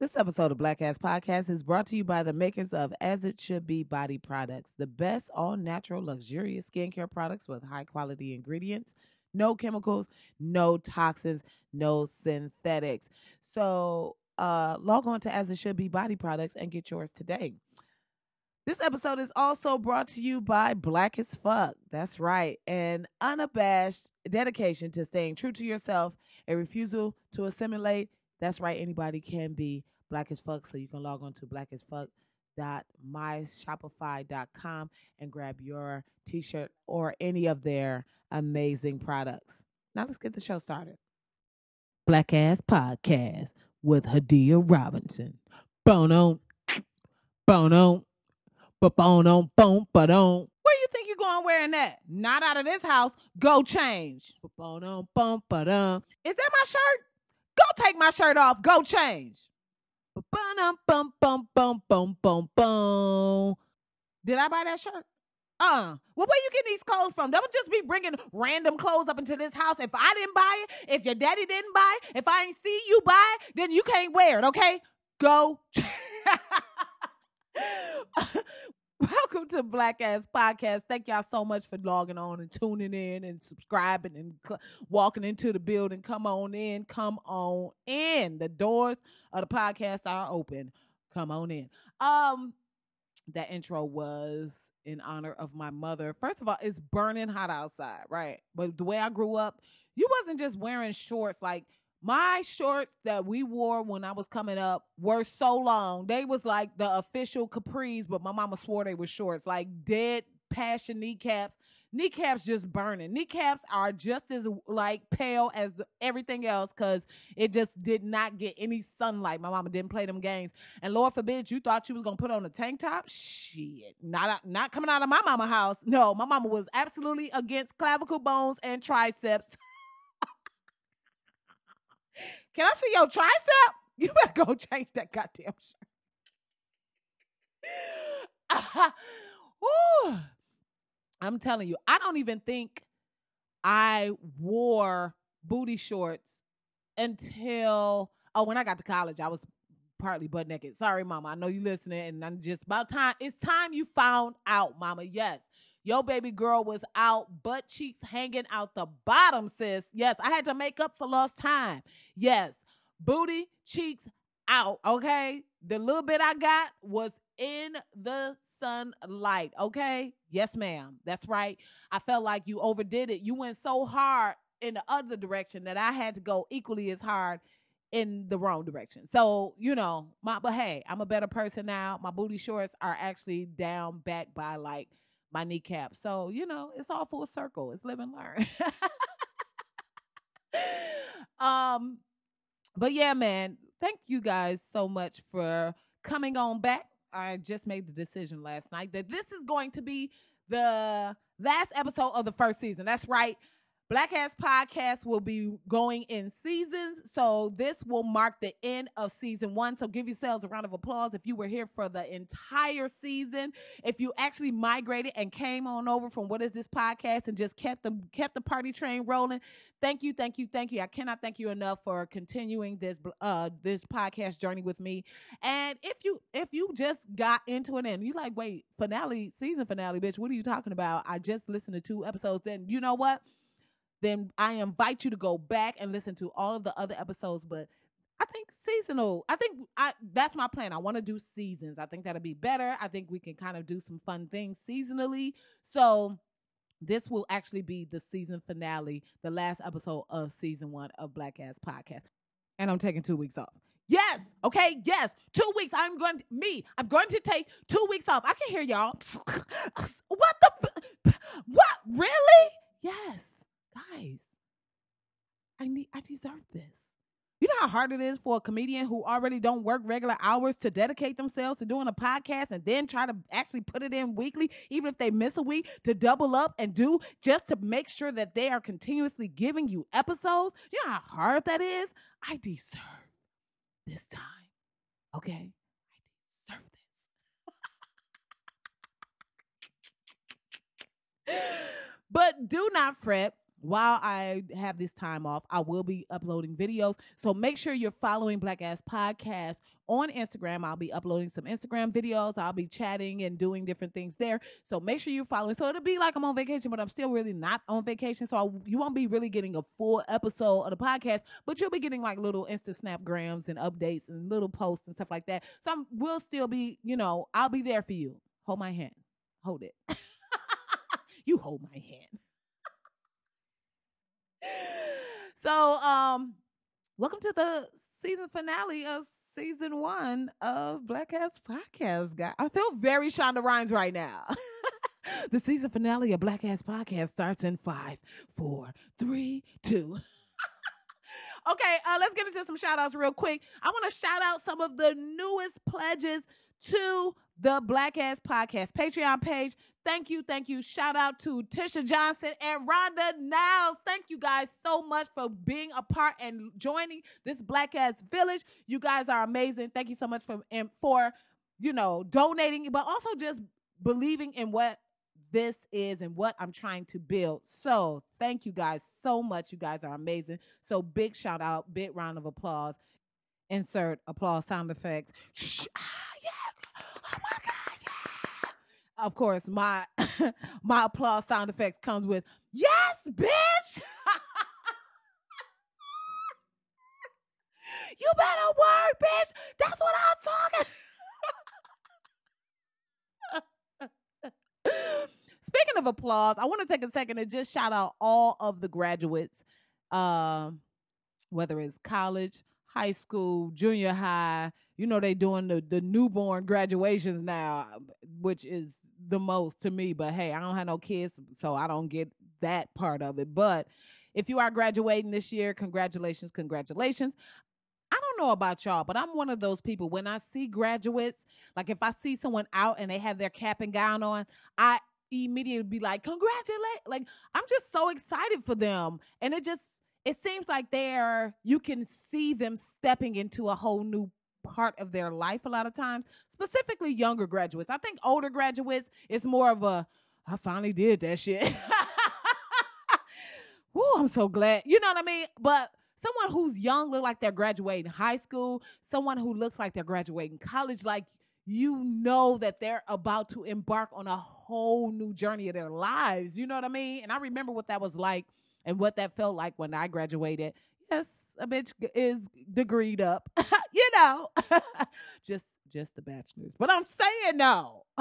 This episode of Black Ass Podcast is brought to you by the makers of As It Should Be Body Products, the best all natural, luxurious skincare products with high quality ingredients, no chemicals, no toxins, no synthetics. So, uh, log on to As It Should Be Body Products and get yours today. This episode is also brought to you by Black as Fuck. That's right. An unabashed dedication to staying true to yourself, a refusal to assimilate. That's right. Anybody can be black as fuck. So you can log on to black as fuck dot blackasfuck.myshopify.com and grab your t shirt or any of their amazing products. Now let's get the show started. Black Ass Podcast with Hadiyah Robinson. Bono, bono, bono, boom, boom. Where you think you're going wearing that? Not out of this house. Go change. Bono. Is that my shirt? Take my shirt off. Go change. Bum, bum, bum, bum, bum, bum, bum. Did I buy that shirt? Uh, well, where you getting these clothes from? Don't just be bringing random clothes up into this house. If I didn't buy it, if your daddy didn't buy it, if I ain't see you buy it, then you can't wear it, okay? Go. Welcome to Black Ass Podcast. Thank y'all so much for logging on and tuning in and subscribing and cl- walking into the building. Come on in. Come on in. The doors of the podcast are open. Come on in. Um, that intro was in honor of my mother. First of all, it's burning hot outside, right? But the way I grew up, you wasn't just wearing shorts like my shorts that we wore when I was coming up were so long. They was like the official capris, but my mama swore they were shorts, like dead passion kneecaps. Kneecaps just burning. Kneecaps are just as like pale as the, everything else because it just did not get any sunlight. My mama didn't play them games, and Lord forbid you thought you was gonna put on a tank top. Shit, not not coming out of my mama house. No, my mama was absolutely against clavicle bones and triceps. Can I see your tricep? You better go change that goddamn shirt. Ooh. I'm telling you, I don't even think I wore booty shorts until oh, when I got to college, I was partly butt naked. Sorry, mama. I know you listening, and I'm just about time. It's time you found out, mama. Yes. Your baby girl was out, butt cheeks hanging out the bottom, sis. Yes, I had to make up for lost time. Yes, booty cheeks out. Okay, the little bit I got was in the sunlight. Okay, yes, ma'am. That's right. I felt like you overdid it. You went so hard in the other direction that I had to go equally as hard in the wrong direction. So, you know, my but hey, I'm a better person now. My booty shorts are actually down back by like my kneecap. So, you know, it's all full circle. It's live and learn. um, but yeah, man, thank you guys so much for coming on back. I just made the decision last night that this is going to be the last episode of the first season. That's right. Black Ass Podcast will be going in seasons. So this will mark the end of season one. So give yourselves a round of applause if you were here for the entire season. If you actually migrated and came on over from what is this podcast and just kept the kept the party train rolling. Thank you, thank you, thank you. I cannot thank you enough for continuing this uh this podcast journey with me. And if you if you just got into it and you like, wait, finale, season finale, bitch, what are you talking about? I just listened to two episodes. Then you know what? Then I invite you to go back and listen to all of the other episodes. But I think seasonal. I think I that's my plan. I want to do seasons. I think that'll be better. I think we can kind of do some fun things seasonally. So this will actually be the season finale, the last episode of season one of Black Ass Podcast. And I'm taking two weeks off. Yes. Okay. Yes. Two weeks. I'm going to, me. I'm going to take two weeks off. I can hear y'all. what the? What? Really? Yes guys, I need I deserve this. You know how hard it is for a comedian who already don't work regular hours to dedicate themselves to doing a podcast and then try to actually put it in weekly, even if they miss a week, to double up and do just to make sure that they are continuously giving you episodes. You know how hard that is? I deserve this time. Okay? I deserve this. but do not fret while I have this time off, I will be uploading videos. So make sure you're following Black Ass Podcast on Instagram. I'll be uploading some Instagram videos. I'll be chatting and doing different things there. So make sure you're following. So it'll be like I'm on vacation, but I'm still really not on vacation. So I, you won't be really getting a full episode of the podcast, but you'll be getting like little Insta Snapgrams and updates and little posts and stuff like that. So I will still be, you know, I'll be there for you. Hold my hand. Hold it. you hold my hand. So, um, welcome to the season finale of season one of Black Ass Podcast, guy. I feel very Shonda Rhimes right now. the season finale of Black Ass Podcast starts in five, four, three, two. okay, uh, let's get into some shout outs real quick. I want to shout out some of the newest pledges to the Black Ass Podcast Patreon page. Thank you, thank you. Shout out to Tisha Johnson and Rhonda Niles. Thank you guys so much for being a part and joining this Black Ass Village. You guys are amazing. Thank you so much for for you know donating, but also just believing in what this is and what I'm trying to build. So thank you guys so much. You guys are amazing. So big shout out, big round of applause. Insert applause sound effects. Ah. Shh, ah, yeah. Oh my god of course, my my applause sound effects comes with yes, bitch. you better work, bitch. That's what I'm talking. Speaking of applause, I want to take a second to just shout out all of the graduates, um, whether it's college, high school, junior high. You know they doing the the newborn graduations now, which is the most to me. But hey, I don't have no kids, so I don't get that part of it. But if you are graduating this year, congratulations, congratulations. I don't know about y'all, but I'm one of those people when I see graduates, like if I see someone out and they have their cap and gown on, I immediately be like, congratulate. Like I'm just so excited for them. And it just it seems like they're you can see them stepping into a whole new part of their life a lot of times, specifically younger graduates. I think older graduates, it's more of a, I finally did that shit. Woo, I'm so glad. You know what I mean? But someone who's young look like they're graduating high school, someone who looks like they're graduating college, like you know that they're about to embark on a whole new journey of their lives. You know what I mean? And I remember what that was like and what that felt like when I graduated. Yes, a bitch is degreed up. you know, just just the bachelor's. But I'm saying no.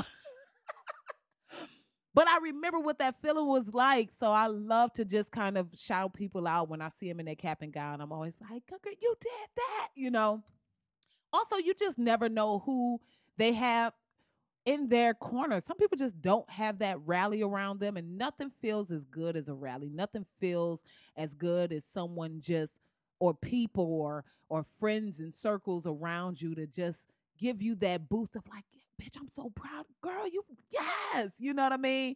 but I remember what that feeling was like. So I love to just kind of shout people out when I see them in their cap and gown. I'm always like, you did that, you know. Also, you just never know who they have in their corner. Some people just don't have that rally around them, and nothing feels as good as a rally. Nothing feels as good as someone just or people or or friends and circles around you to just give you that boost of like, bitch, I'm so proud, girl. You yes, you know what I mean.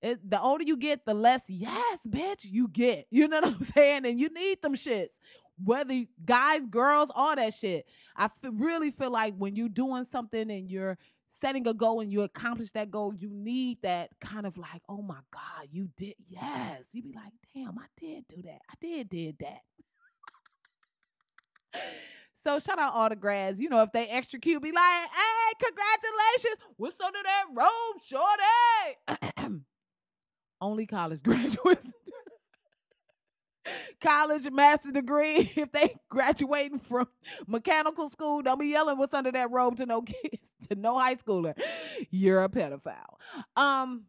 It, the older you get, the less yes, bitch, you get. You know what I'm saying? And you need them shits. Whether guys, girls, all that shit. I f- really feel like when you're doing something and you're setting a goal and you accomplish that goal, you need that kind of like, oh my God, you did yes. You be like, damn, I did do that. I did did that. So shout out all the grads. You know, if they extra cute, be like, hey, congratulations. What's under that robe, shorty? Only college graduates. college master degree. If they graduating from mechanical school, don't be yelling what's under that robe to no kids, to no high schooler. You're a pedophile. Um,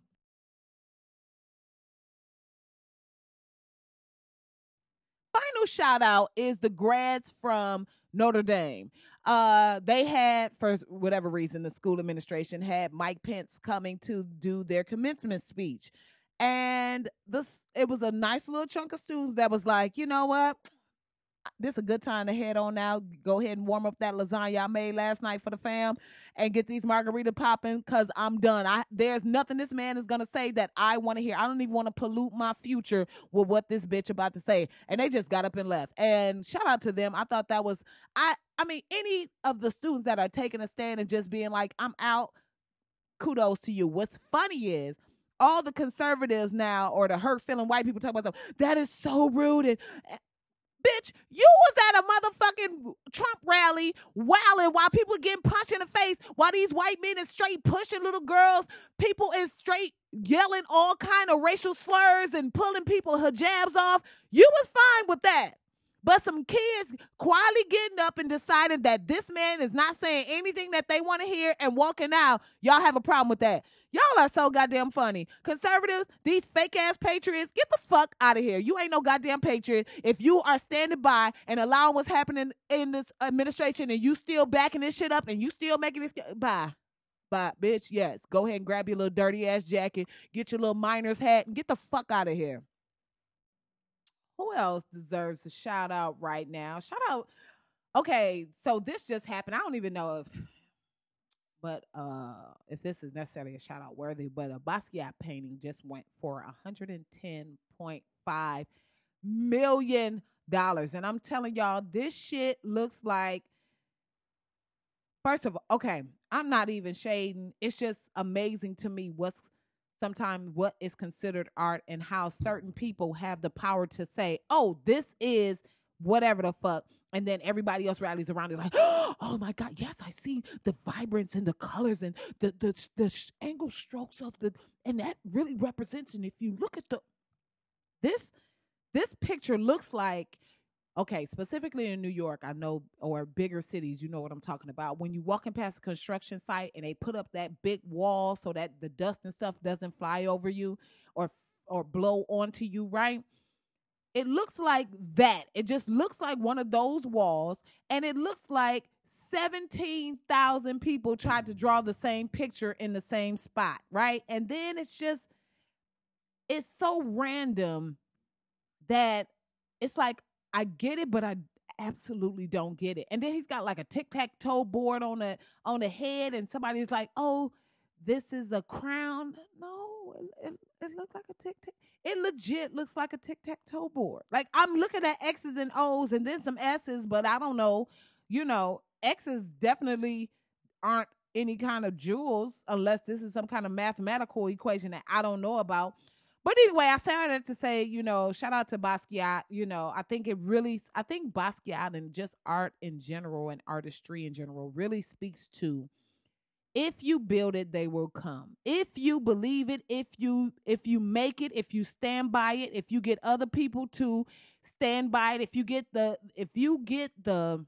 final shout out is the grads from Notre Dame. Uh, they had, for whatever reason, the school administration had Mike Pence coming to do their commencement speech. And this it was a nice little chunk of students that was like, you know what? This is a good time to head on out. Go ahead and warm up that lasagna I made last night for the fam and get these margarita popping because I'm done. I there's nothing this man is gonna say that I want to hear. I don't even want to pollute my future with what this bitch about to say. And they just got up and left. And shout out to them. I thought that was I I mean, any of the students that are taking a stand and just being like, I'm out, kudos to you. What's funny is all the conservatives now or the hurt feeling white people talk about stuff. That is so rude. And bitch, you was at a motherfucking Trump rally wilding while people getting punched in the face, while these white men is straight pushing little girls, people is straight yelling all kind of racial slurs and pulling people hijabs off. You was fine with that. But some kids quietly getting up and deciding that this man is not saying anything that they want to hear and walking out, y'all have a problem with that. Y'all are so goddamn funny. Conservatives, these fake ass patriots, get the fuck out of here. You ain't no goddamn patriot. If you are standing by and allowing what's happening in this administration and you still backing this shit up and you still making this, bye. Bye, bitch. Yes. Go ahead and grab your little dirty ass jacket, get your little miner's hat, and get the fuck out of here. Who else deserves a shout out right now? Shout out. Okay, so this just happened. I don't even know if but uh if this is necessarily a shout out worthy, but a Basquiat painting just went for 110.5 million dollars. And I'm telling y'all, this shit looks like first of all, okay, I'm not even shading. It's just amazing to me what's sometimes what is considered art and how certain mm-hmm. people have the power to say, oh, this is whatever the fuck. And then everybody else rallies around it like, oh my God, yes, I see the vibrance and the colors and the the the angle strokes of the and that really represents. And if you look at the this this picture looks like okay, specifically in New York, I know, or bigger cities, you know what I'm talking about. When you walking past a construction site and they put up that big wall so that the dust and stuff doesn't fly over you or or blow onto you, right? It looks like that. It just looks like one of those walls, and it looks like 17,000 people tried to draw the same picture in the same spot, right? And then it's just, it's so random that it's like, I get it, but I absolutely don't get it. And then he's got like a tic tac toe board on the on the head, and somebody's like, "Oh, this is a crown." No, it, it, it looked like a tic tac. It legit looks like a tic tac toe board. Like I'm looking at X's and O's and then some S's, but I don't know. You know, X's definitely aren't any kind of jewels unless this is some kind of mathematical equation that I don't know about. But anyway, I said that to say, you know, shout out to Basquiat. You know, I think it really, I think Basquiat and just art in general and artistry in general really speaks to if you build it they will come if you believe it if you if you make it if you stand by it if you get other people to stand by it if you get the if you get the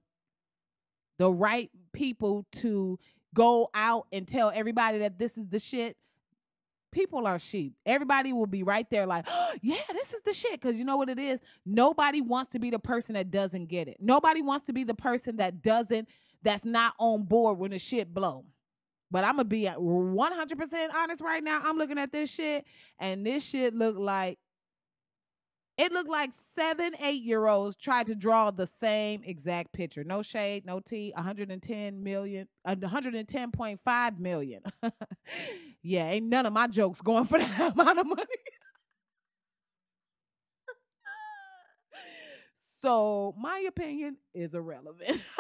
the right people to go out and tell everybody that this is the shit people are sheep. Everybody will be right there like oh, yeah this is the shit. Because you know what it is? Nobody wants to be the person that doesn't get it. Nobody wants to be the person that doesn't that's not on board when the shit blow. But I'm gonna be 100% honest right now. I'm looking at this shit, and this shit look like it looked like seven, eight year olds tried to draw the same exact picture. No shade, no tea. 110 million, uh, 110.5 million. yeah, ain't none of my jokes going for that amount of money. so my opinion is irrelevant.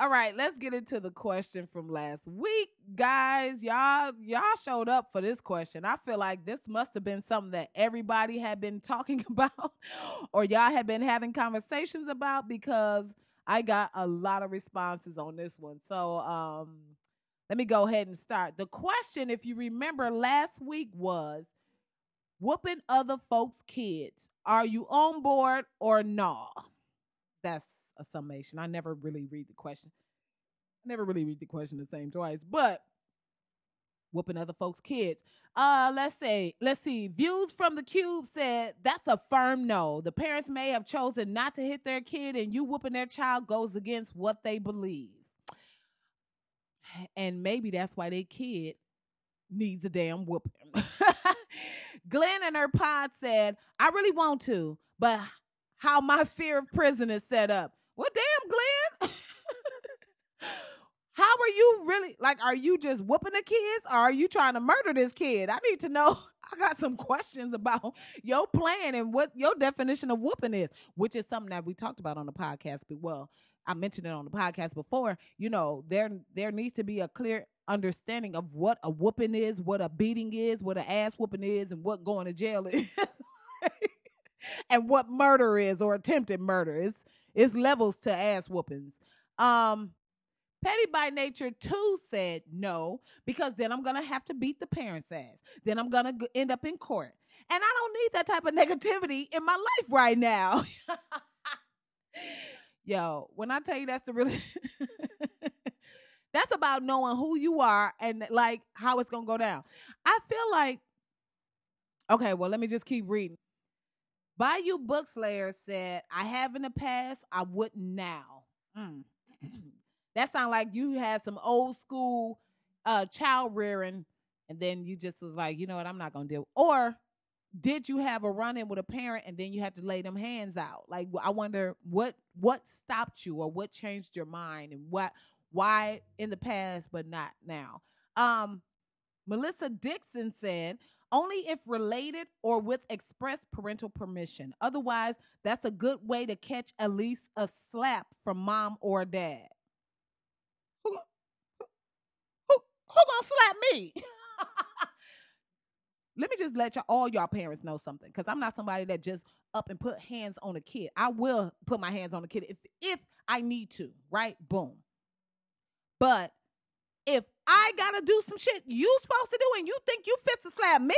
All right, let's get into the question from last week, guys. Y'all, y'all showed up for this question. I feel like this must have been something that everybody had been talking about, or y'all had been having conversations about because I got a lot of responses on this one. So, um, let me go ahead and start. The question, if you remember last week, was whooping other folks' kids. Are you on board or no? That's a summation. I never really read the question. I never really read the question the same twice, but whooping other folks' kids. Uh, let's say, let's see. Views from the cube said that's a firm no. The parents may have chosen not to hit their kid, and you whooping their child goes against what they believe. And maybe that's why their kid needs a damn whooping. Glenn and her pod said, I really want to, but how my fear of prison is set up. Well, damn, Glenn. How are you really like? Are you just whooping the kids, or are you trying to murder this kid? I need to know. I got some questions about your plan and what your definition of whooping is, which is something that we talked about on the podcast. But well, I mentioned it on the podcast before. You know, there there needs to be a clear understanding of what a whooping is, what a beating is, what an ass whooping is, and what going to jail is. and what murder is or attempted murder. It's it's levels to ass whoopings. Um Petty by nature too said no because then I'm gonna have to beat the parents' ass. Then I'm gonna end up in court, and I don't need that type of negativity in my life right now. Yo, when I tell you that's the really, that's about knowing who you are and like how it's gonna go down. I feel like, okay, well let me just keep reading. Bayou Bookslayer said, I have in the past, I wouldn't now. Mm. that sounds like you had some old school uh child rearing, and then you just was like, you know what, I'm not gonna deal. Or did you have a run in with a parent and then you had to lay them hands out? Like I wonder what what stopped you or what changed your mind and what why in the past but not now. Um Melissa Dixon said, only if related or with express parental permission. Otherwise, that's a good way to catch at least a slap from mom or dad. Who, who, who, gonna slap me? Let me just let y'all all y'all parents know something because I'm not somebody that just up and put hands on a kid. I will put my hands on a kid if if I need to, right? Boom. But if I gotta do some shit you supposed to do and you think you fit to slap me,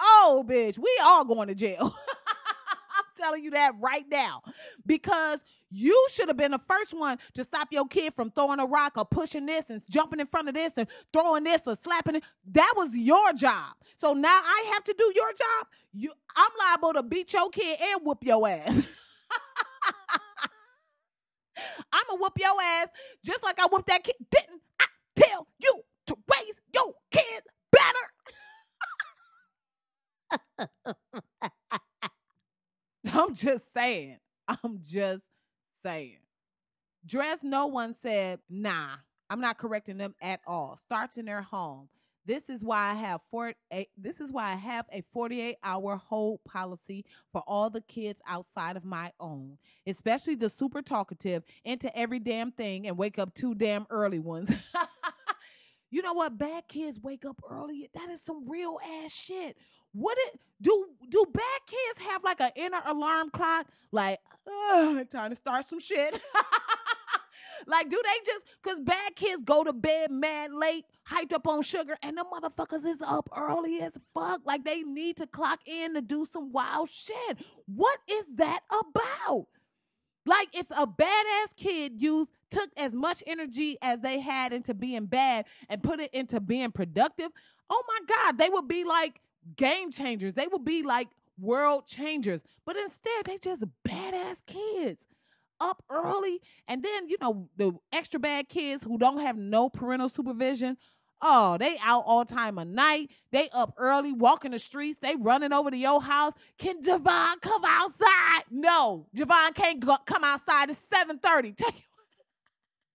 oh bitch, we all going to jail. I'm telling you that right now. Because you should have been the first one to stop your kid from throwing a rock or pushing this and jumping in front of this and throwing this or slapping it. That was your job. So now I have to do your job. You, I'm liable to beat your kid and whoop your ass. I'm gonna whoop your ass just like I whooped that kid. Didn't tell you to raise your kids better? I'm just saying. I'm just saying. Dress no one said, nah, I'm not correcting them at all. Starts in their home. This is why I have four. This is why I have a 48 hour hold policy for all the kids outside of my own, especially the super talkative into every damn thing and wake up too damn early ones. you know what? Bad kids wake up early. That is some real ass shit. What it do? Do bad kids have like an inner alarm clock? Like, time to start some shit. like, do they just because bad kids go to bed mad late, hyped up on sugar, and the motherfuckers is up early as fuck? Like they need to clock in to do some wild shit. What is that about? Like if a badass kid used took as much energy as they had into being bad and put it into being productive, oh my God, they would be like game changers. They would be like world changers. But instead, they just badass kids up early. And then, you know, the extra bad kids who don't have no parental supervision. Oh, they out all time of night. They up early, walking the streets. They running over to your house. Can Javon come outside? No, Javon can't go, come outside. It's 730.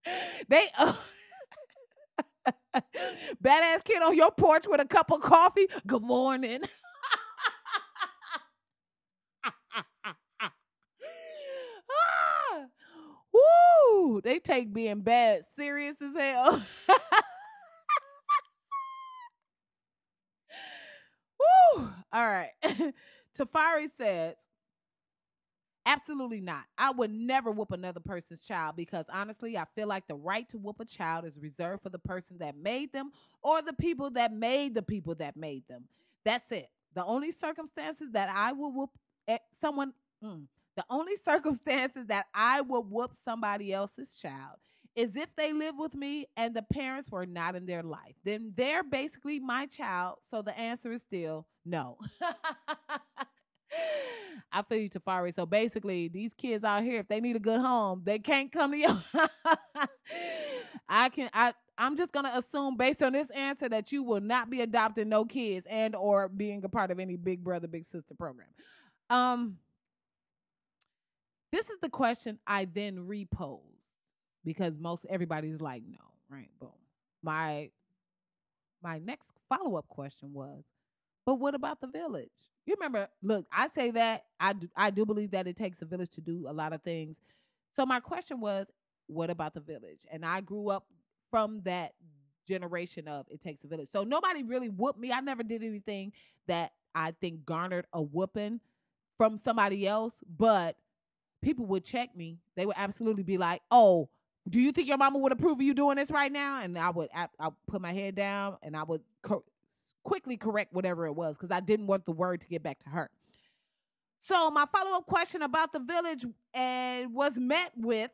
they uh, badass kid on your porch with a cup of coffee. Good morning. Woo! They take being bad serious as hell. Woo! All right. Tafari says, Absolutely not. I would never whoop another person's child because honestly, I feel like the right to whoop a child is reserved for the person that made them or the people that made the people that made them. That's it. The only circumstances that I will whoop eh, someone, mm, the only circumstances that I will whoop somebody else's child is if they live with me and the parents were not in their life. Then they're basically my child. So the answer is still no. I feel you, Tafari. So basically, these kids out here, if they need a good home, they can't come to you. I can I I'm just gonna assume based on this answer that you will not be adopting no kids and or being a part of any big brother, big sister program. Um this is the question I then reposed because most everybody's like, no, right? Boom. My my next follow-up question was, but what about the village? You remember, look, I say that I do, I do believe that it takes a village to do a lot of things. So my question was, what about the village? And I grew up from that generation of it takes a village. So nobody really whooped me. I never did anything that I think garnered a whooping from somebody else, but people would check me. They would absolutely be like, "Oh, do you think your mama would approve of you doing this right now?" And I would I, I put my head down and I would quickly correct whatever it was because I didn't want the word to get back to her. So my follow up question about the village and was met with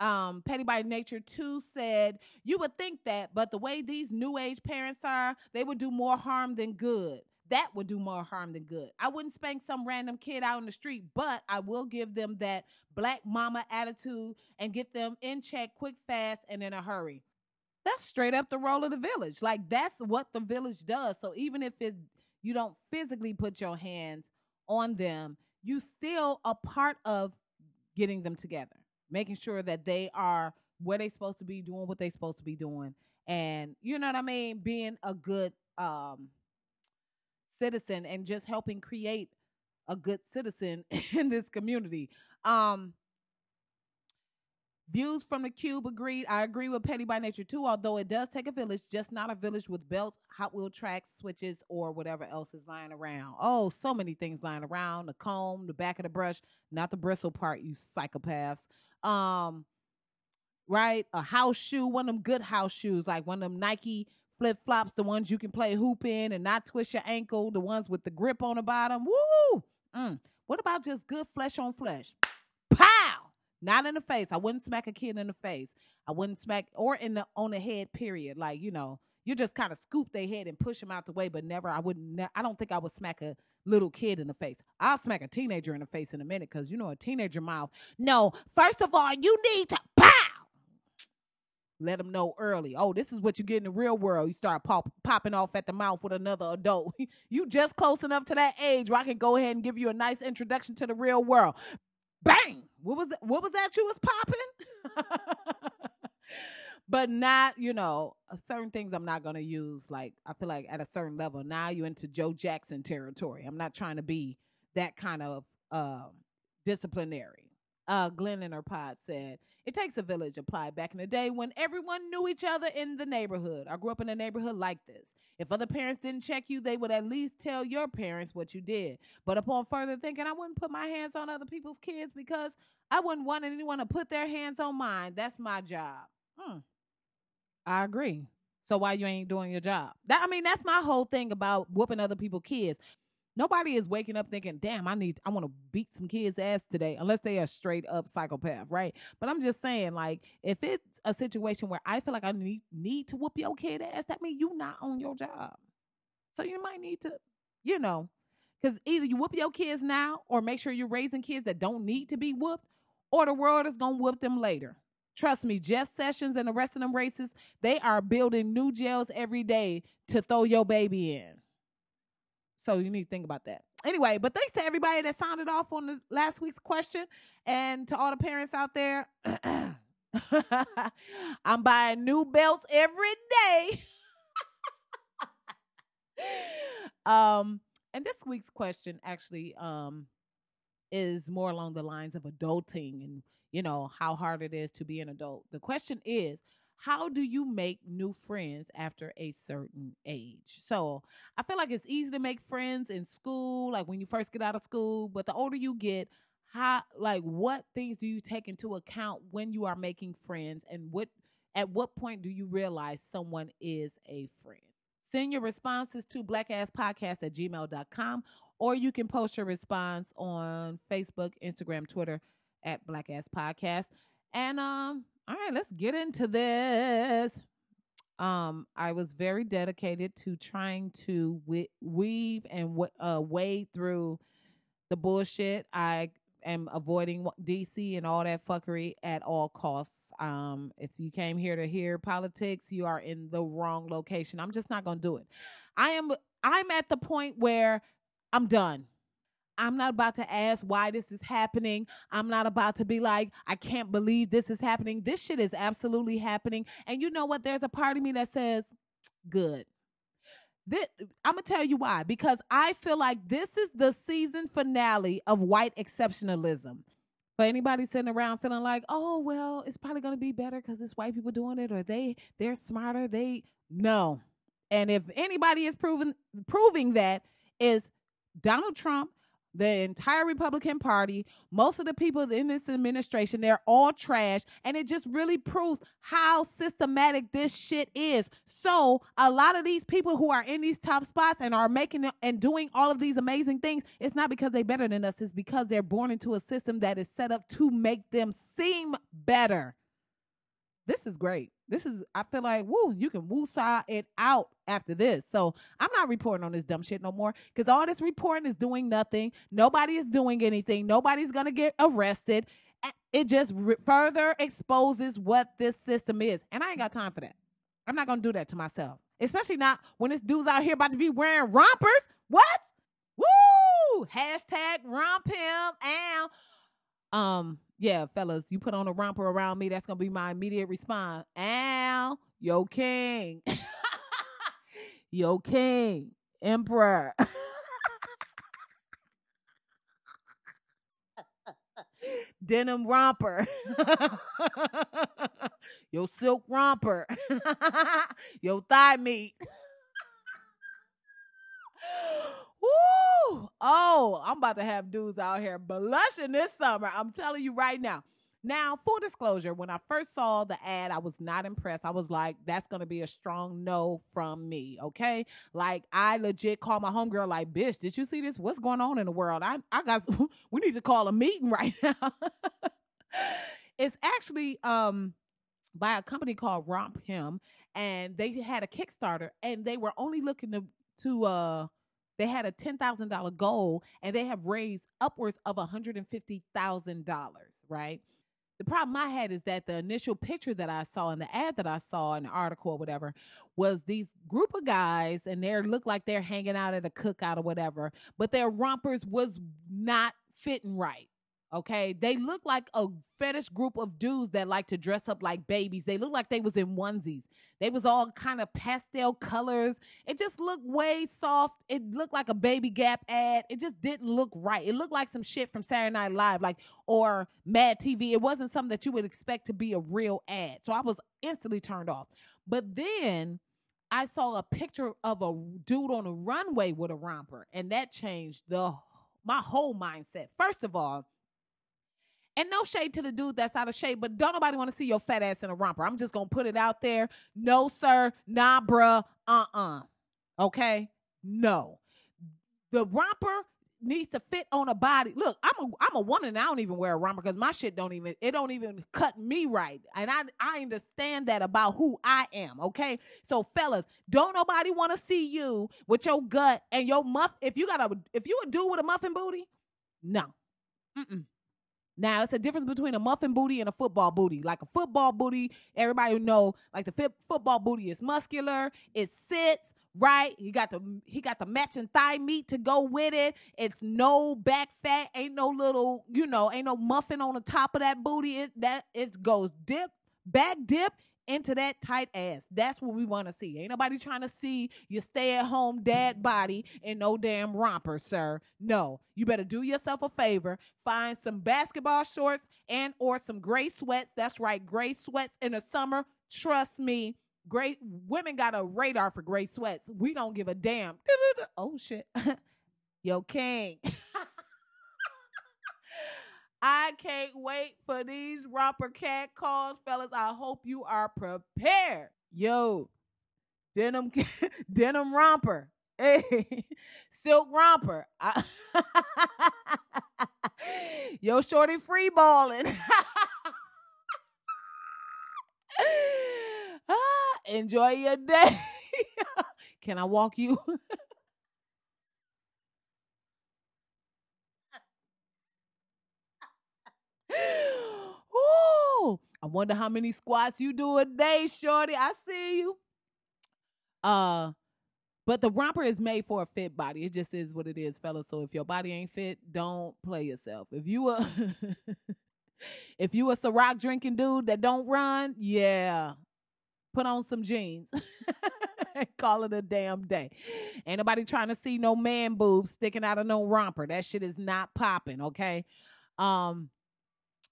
um, Petty by Nature 2 said, You would think that, but the way these new age parents are, they would do more harm than good. That would do more harm than good. I wouldn't spank some random kid out in the street, but I will give them that black mama attitude and get them in check quick, fast, and in a hurry. That's straight up the role of the village. Like that's what the village does. So even if it you don't physically put your hands on them, you still a part of getting them together making sure that they are where they supposed to be doing what they supposed to be doing and you know what i mean being a good um citizen and just helping create a good citizen in this community um Views from the Cube agreed. I agree with Petty by Nature too, although it does take a village, just not a village with belts, Hot Wheel tracks, switches, or whatever else is lying around. Oh, so many things lying around the comb, the back of the brush, not the bristle part, you psychopaths um, right? A house shoe, one of them good house shoes, like one of them Nike flip flops, the ones you can play hoop in and not twist your ankle, the ones with the grip on the bottom. Woo! Mm. What about just good flesh on flesh? Not in the face. I wouldn't smack a kid in the face. I wouldn't smack or in the on the head. Period. Like you know, you just kind of scoop their head and push them out the way, but never. I wouldn't. I don't think I would smack a little kid in the face. I'll smack a teenager in the face in a minute because you know a teenager mouth. No, first of all, you need to pow. Let them know early. Oh, this is what you get in the real world. You start pop, popping off at the mouth with another adult. you just close enough to that age where I can go ahead and give you a nice introduction to the real world. Bang! What was that? What was that you was popping? but not you know uh, certain things i'm not to use like i feel like at a certain level now you're into joe jackson territory i'm not trying to be that kind of uh, disciplinary uh, glenn in her pod said it takes a village applied back in the day when everyone knew each other in the neighborhood i grew up in a neighborhood like this if other parents didn't check you they would at least tell your parents what you did but upon further thinking i wouldn't put my hands on other people's kids because i wouldn't want anyone to put their hands on mine that's my job hmm. I agree. So why you ain't doing your job? That I mean, that's my whole thing about whooping other people's kids. Nobody is waking up thinking, "Damn, I need, I want to beat some kids' ass today," unless they are straight up psychopath, right? But I'm just saying, like, if it's a situation where I feel like I need need to whoop your kid ass, that means you not on your job. So you might need to, you know, because either you whoop your kids now, or make sure you're raising kids that don't need to be whooped, or the world is gonna whoop them later. Trust me, Jeff Sessions and the rest of them racists, they are building new jails every day to throw your baby in. So you need to think about that. Anyway, but thanks to everybody that sounded off on the last week's question and to all the parents out there. I'm buying new belts every day. um, and this week's question actually um is more along the lines of adulting and you know, how hard it is to be an adult. The question is, how do you make new friends after a certain age? So I feel like it's easy to make friends in school, like when you first get out of school, but the older you get, how like what things do you take into account when you are making friends and what at what point do you realize someone is a friend? Send your responses to blackasspodcast at gmail.com or you can post your response on Facebook, Instagram, Twitter, at Black Ass Podcast. And um, all right, let's get into this. Um, I was very dedicated to trying to we- weave and w- uh, wade through the bullshit. I am avoiding DC and all that fuckery at all costs. Um, if you came here to hear politics, you are in the wrong location. I'm just not gonna do it. I am. I'm at the point where I'm done. I'm not about to ask why this is happening. I'm not about to be like, I can't believe this is happening. This shit is absolutely happening. And you know what? There's a part of me that says, good. This, I'm gonna tell you why. Because I feel like this is the season finale of white exceptionalism. For anybody sitting around feeling like, oh well, it's probably gonna be better because it's white people doing it, or they they're smarter. They no. And if anybody is proving proving that is Donald Trump the entire Republican Party, most of the people in this administration, they're all trash. And it just really proves how systematic this shit is. So, a lot of these people who are in these top spots and are making and doing all of these amazing things, it's not because they're better than us, it's because they're born into a system that is set up to make them seem better. This is great. This is, I feel like, woo, you can woo saw it out after this. So I'm not reporting on this dumb shit no more because all this reporting is doing nothing. Nobody is doing anything. Nobody's to get arrested. It just re- further exposes what this system is. And I ain't got time for that. I'm not to do that to myself, especially not when this dude's out here about to be wearing rompers. What? Woo! Hashtag romp him. Ow. Um, yeah, fellas, you put on a romper around me, that's gonna be my immediate response. Al, yo king. yo king. Emperor. Denim romper. yo silk romper. yo thigh meat. Woo! Oh, I'm about to have dudes out here blushing this summer. I'm telling you right now. Now, full disclosure, when I first saw the ad, I was not impressed. I was like, that's going to be a strong no from me. Okay. Like, I legit called my homegirl, like, bitch, did you see this? What's going on in the world? I, I got, we need to call a meeting right now. it's actually um by a company called RompHim, and they had a Kickstarter, and they were only looking to, to, uh, they had a $10,000 goal and they have raised upwards of $150,000, right? The problem I had is that the initial picture that I saw in the ad that I saw in the article or whatever was these group of guys and they look like they're hanging out at a cookout or whatever, but their rompers was not fitting right. Okay, they look like a fetish group of dudes that like to dress up like babies. They look like they was in onesies. They was all kind of pastel colors. It just looked way soft. It looked like a baby Gap ad. It just didn't look right. It looked like some shit from Saturday Night Live, like or Mad TV. It wasn't something that you would expect to be a real ad. So I was instantly turned off. But then I saw a picture of a dude on a runway with a romper, and that changed the my whole mindset. First of all and no shade to the dude that's out of shape, but don't nobody want to see your fat ass in a romper. I'm just gonna put it out there. No, sir. Nah, bruh. Uh-uh. Okay? No. The romper needs to fit on a body. Look, I'm a I'm a woman and I don't even wear a romper because my shit don't even it don't even cut me right. And I I understand that about who I am. Okay. So fellas, don't nobody want to see you with your gut and your muff. If you got a if you a dude with a muffin booty, no. Mm-mm. Now it's a difference between a muffin booty and a football booty. Like a football booty, everybody know like the football booty is muscular, it sits right. He got the he got the matching thigh meat to go with it. It's no back fat, ain't no little you know, ain't no muffin on the top of that booty. It that it goes dip back dip into that tight ass. That's what we want to see. Ain't nobody trying to see your stay at home dad body in no damn romper, sir. No, you better do yourself a favor. Find some basketball shorts and or some gray sweats. That's right, gray sweats in the summer. Trust me, great women got a radar for gray sweats. We don't give a damn. Oh shit. Yo, King. I can't wait for these romper cat calls, fellas. I hope you are prepared. Yo, denim denim romper. Hey, silk romper. I, Yo, shorty free balling. ah, enjoy your day. Can I walk you? I wonder how many squats you do a day, shorty. I see you. Uh, but the romper is made for a fit body. It just is what it is, fellas. So if your body ain't fit, don't play yourself. If you a if you a Ciroc drinking dude that don't run, yeah, put on some jeans. Call it a damn day. Ain't nobody trying to see no man boobs sticking out of no romper. That shit is not popping, okay? Um,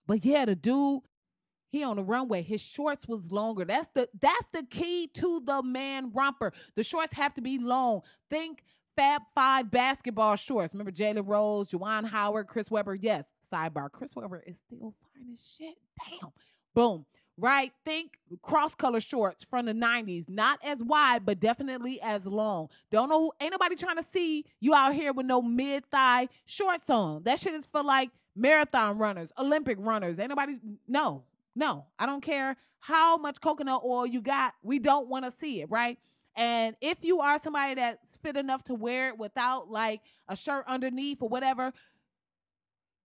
But yeah, the dude, he on the runway. His shorts was longer. That's the that's the key to the man romper. The shorts have to be long. Think Fab Five basketball shorts. Remember Jalen Rose, Juwan Howard, Chris Webber. Yes. Sidebar. Chris Webber is still fine as shit. Damn. Boom. Right? Think cross color shorts from the 90s. Not as wide, but definitely as long. Don't know, ain't nobody trying to see you out here with no mid thigh shorts on. That shit is for like marathon runners, Olympic runners. Ain't nobody, no, no. I don't care how much coconut oil you got. We don't want to see it, right? And if you are somebody that's fit enough to wear it without like a shirt underneath or whatever,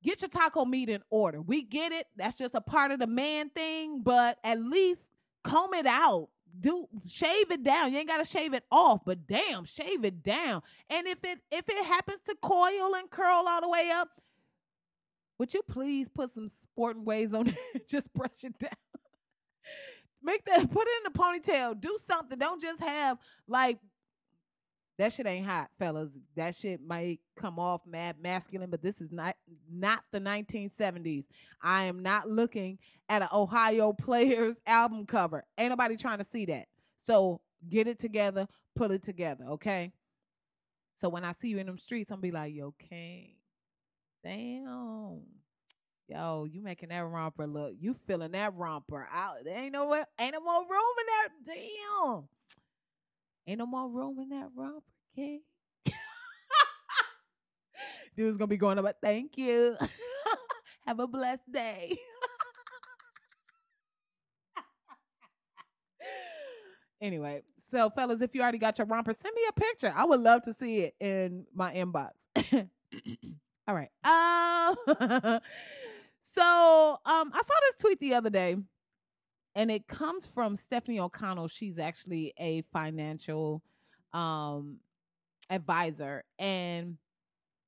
get your taco meat in order. We get it. That's just a part of the man thing, but at least comb it out. Do shave it down. You ain't gotta shave it off, but damn, shave it down. And if it if it happens to coil and curl all the way up, would you please put some sporting waves on it? just brush it down. Make that put it in the ponytail. Do something. Don't just have like that shit ain't hot, fellas. That shit might come off mad masculine, but this is not not the 1970s. I am not looking at an Ohio Players album cover. Ain't nobody trying to see that. So get it together, put it together, okay? So when I see you in them streets, I'm be like, yo, King, damn. Yo, you making that romper look, you feeling that romper out. There ain't no ain't no more room in that. Damn. Ain't no more room in that romper, okay? Dude's gonna be going up, thank you. Have a blessed day. anyway, so fellas, if you already got your romper, send me a picture. I would love to see it in my inbox. All right. Uh, so um I saw this tweet the other day and it comes from Stephanie O'Connell. She's actually a financial um, advisor, and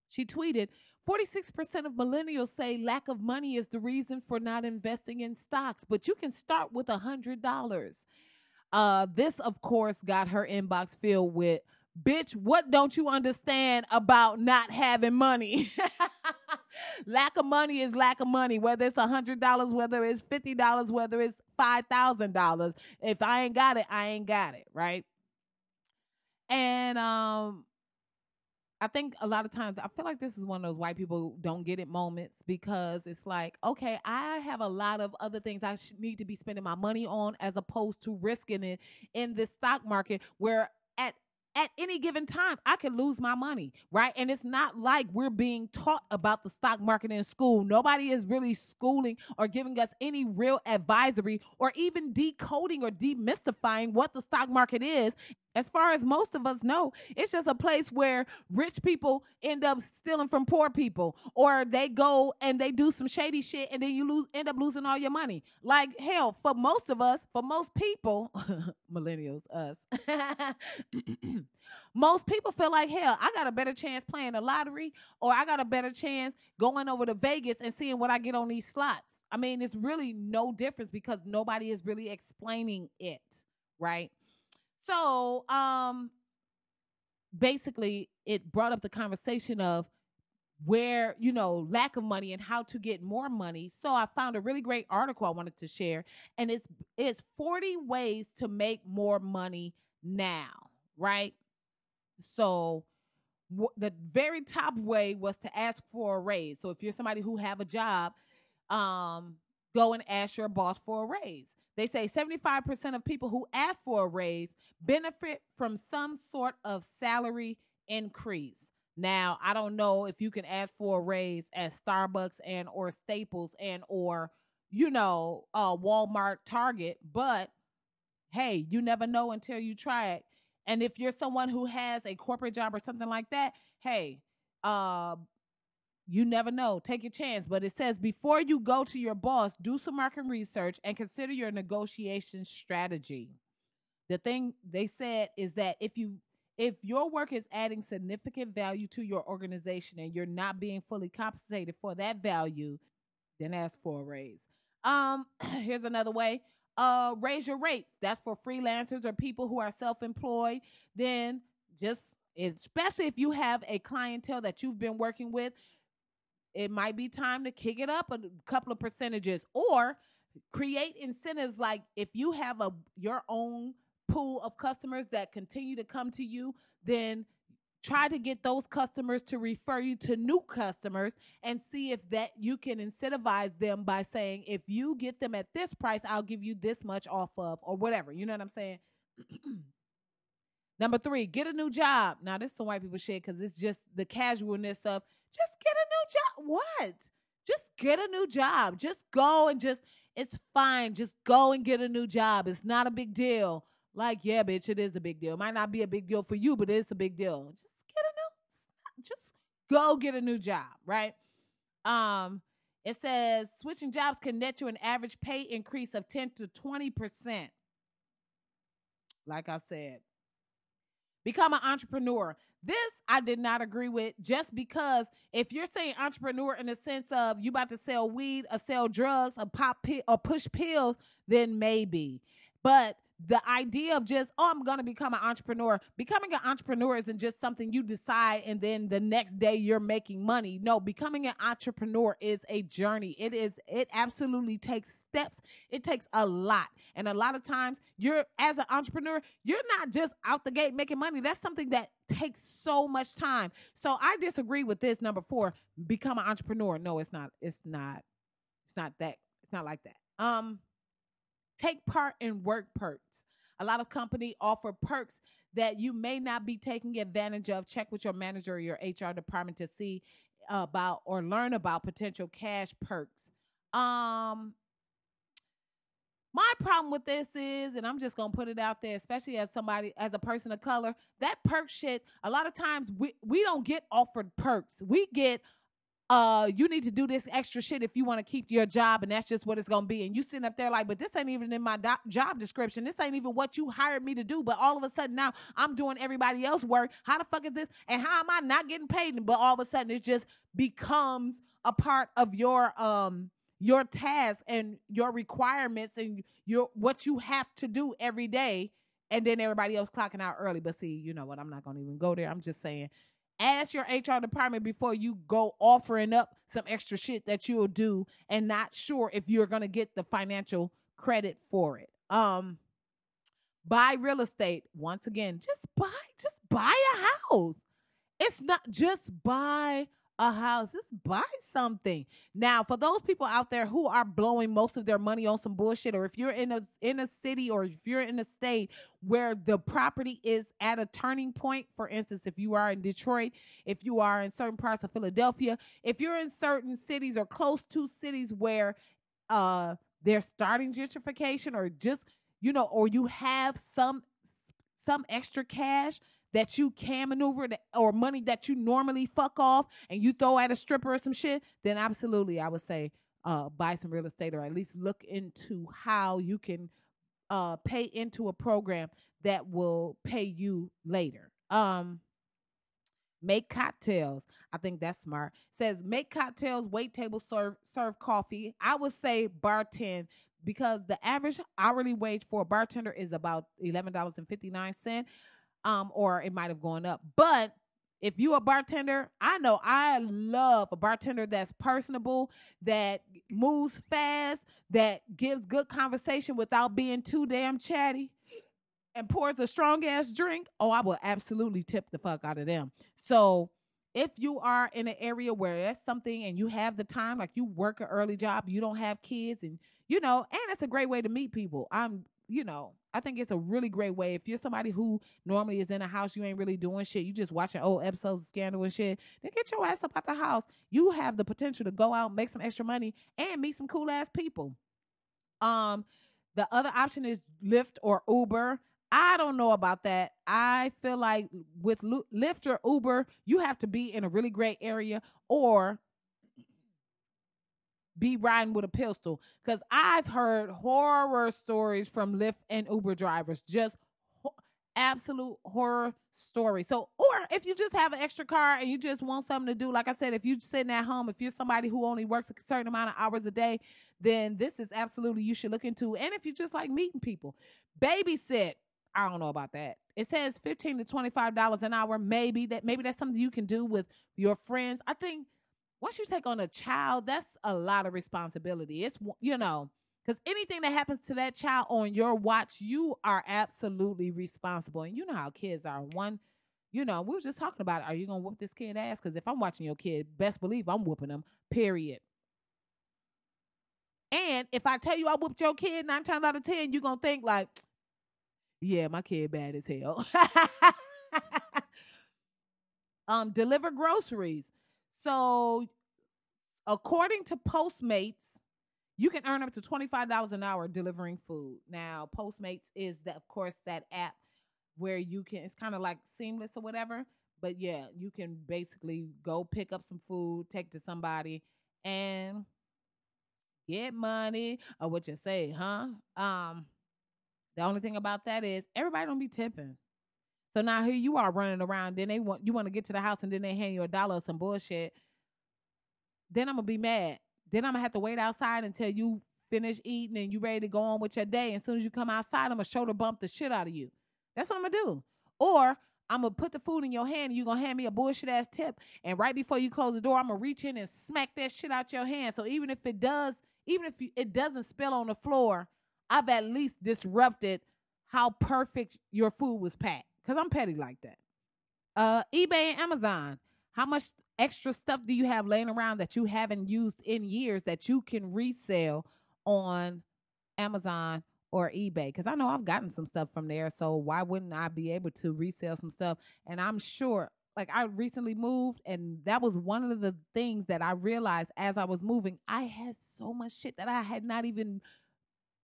she tweeted 46% of millennials say lack of money is the reason for not investing in stocks, but you can start with a $100. Uh, this, of course, got her inbox filled with, bitch, what don't you understand about not having money? lack of money is lack of money, whether it's a hundred dollars, whether it's fifty dollars, whether it's five thousand dollars. If I ain't got it, I ain't got it, right? And um I think a lot of times I feel like this is one of those white people don't get it moments because it's like, okay, I have a lot of other things I need to be spending my money on as opposed to risking it in this stock market where at at any given time, I can lose my money, right? And it's not like we're being taught about the stock market in school. Nobody is really schooling or giving us any real advisory or even decoding or demystifying what the stock market is as far as most of us know, it's just a place where rich people end up stealing from poor people, or they go and they do some shady shit, and then you lose, end up losing all your money. Like hell, for most of us, for most people, millennials, us, most people feel like hell. I got a better chance playing the lottery, or I got a better chance going over to Vegas and seeing what I get on these slots. I mean, it's really no difference because nobody is really explaining it, right? So, um, basically, it brought up the conversation of where you know lack of money and how to get more money. So i found a really great article i wanted to share and it's it's 40 ways to make more money now right? So the very top way was to ask for a raise. So if you're somebody who have a job um go and ask your boss for a raise. They say 75% of people who ask for a raise benefit from some sort of salary increase. Now, I don't know if you can ask for a raise at Starbucks and or Staples and or you know, uh Walmart, Target, but hey, you never know until you try it. And if you're someone who has a corporate job or something like that, hey, uh you never know. Take your chance. But it says before you go to your boss, do some market research and consider your negotiation strategy. The thing they said is that if you if your work is adding significant value to your organization and you're not being fully compensated for that value, then ask for a raise. Um, here's another way. Uh, raise your rates. That's for freelancers or people who are self-employed. Then just especially if you have a clientele that you've been working with, it might be time to kick it up a couple of percentages or create incentives like if you have a your own pool of customers that continue to come to you, then try to get those customers to refer you to new customers and see if that you can incentivize them by saying if you get them at this price i'll give you this much off of or whatever. You know what i'm saying? Number three get a new job. Now this is some white people shit because it's just the casualness of just get a new job. What? Just get a new job. Just go and just it's fine. Just go and get a new job. It's not a big deal like, yeah, bitch, it is a big deal. It might not be a big deal for you, but it's a big deal. Just get a new, just go get a new job, right? Um, it says switching jobs can net you an average pay increase of 10 to 20%. Like I said, become an entrepreneur. This I did not agree with just because if you're saying entrepreneur in the sense of you about to sell weed or sell drugs or pop pi- or push pills, then maybe. But the idea of just oh i'm going to become an entrepreneur. Becoming an entrepreneur isn't just something you decide and then the next day you're making money. No becoming an entrepreneur is a journey. It is it absolutely takes steps. It takes a lot. And a lot of times you're as an entrepreneur you're not just out the gate making money. That's something that takes so much time. So i disagree with this number four become an entrepreneur. No it's not it's not it's not that it's not like that. Um Take part in work perks. A lot of company offer perks that you may not be taking advantage of. Check with your manager or your HR department to see about or learn about potential cash perks. Um my problem with this is, and I'm just gonna put it out there, especially as somebody, as a person of color, that perk shit, a lot of times we, we don't get offered perks. We get uh, you need to do this extra shit if you want to keep your job, and that's just what it's gonna be. And you sitting up there like, but this ain't even in my do- job description. This ain't even what you hired me to do. But all of a sudden now I'm doing everybody else work. How the fuck is this? And how am I not getting paid? But all of a sudden it just becomes a part of your um your task and your requirements and your what you have to do every day. And then everybody else clocking out early. But see, you know what? I'm not gonna even go there. I'm just saying ask your HR department before you go offering up some extra shit that you'll do and not sure if you're going to get the financial credit for it. Um buy real estate. Once again, just buy just buy a house. It's not just buy a house. Just buy something. Now, for those people out there who are blowing most of their money on some bullshit, or if you're in a in a city or if you're in a state where the property is at a turning point, for instance, if you are in Detroit, if you are in certain parts of Philadelphia, if you're in certain cities or close to cities where uh they're starting gentrification or just you know, or you have some some extra cash that you can maneuver or money that you normally fuck off and you throw at a stripper or some shit, then absolutely I would say uh, buy some real estate or at least look into how you can uh, pay into a program that will pay you later. Um, make cocktails. I think that's smart. says make cocktails, wait table, serve serve coffee. I would say bartend because the average hourly wage for a bartender is about eleven dollars and fifty nine cent um, or it might have gone up. But if you a bartender, I know I love a bartender that's personable, that moves fast, that gives good conversation without being too damn chatty and pours a strong ass drink. Oh, I will absolutely tip the fuck out of them. So if you are in an area where that's something and you have the time, like you work an early job, you don't have kids, and you know, and it's a great way to meet people. I'm you know, I think it's a really great way. If you're somebody who normally is in a house, you ain't really doing shit, you just watching old episodes of Scandal and shit, then get your ass up out the house. You have the potential to go out, make some extra money, and meet some cool ass people. Um, the other option is Lyft or Uber. I don't know about that. I feel like with Lyft or Uber, you have to be in a really great area or be riding with a pistol because I've heard horror stories from Lyft and Uber drivers, just ho- absolute horror stories. So, or if you just have an extra car and you just want something to do, like I said, if you're sitting at home, if you're somebody who only works a certain amount of hours a day, then this is absolutely you should look into. And if you just like meeting people, babysit. I don't know about that. It says fifteen to twenty five dollars an hour. Maybe that maybe that's something you can do with your friends. I think once you take on a child, that's a lot of responsibility. It's you know, because anything that happens to that child on your watch, you are absolutely responsible. And you know how kids are. One, you know, we were just talking about, are you gonna whoop this kid ass? Because if I'm watching your kid, best believe I'm whooping them. Period. And if I tell you I whooped your kid nine times out of ten, you're gonna think like, yeah, my kid bad as hell. um, deliver groceries. So, according to Postmates, you can earn up to $25 an hour delivering food. Now, Postmates is that of course that app where you can it's kind of like seamless or whatever, but yeah, you can basically go pick up some food, take to somebody and get money or what you say, huh? Um the only thing about that is everybody don't be tipping. So now here you are running around, then they want you want to get to the house and then they hand you a dollar or some bullshit. Then I'm gonna be mad. Then I'm gonna have to wait outside until you finish eating and you ready to go on with your day. And as soon as you come outside, I'm gonna shoulder bump the shit out of you. That's what I'm gonna do. Or I'm gonna put the food in your hand and you're gonna hand me a bullshit ass tip. And right before you close the door, I'm gonna reach in and smack that shit out your hand. So even if it does, even if it doesn't spill on the floor, I've at least disrupted how perfect your food was packed. Cause I'm petty like that. Uh eBay and Amazon. How much extra stuff do you have laying around that you haven't used in years that you can resell on Amazon or eBay? Because I know I've gotten some stuff from there. So why wouldn't I be able to resell some stuff? And I'm sure, like, I recently moved, and that was one of the things that I realized as I was moving. I had so much shit that I had not even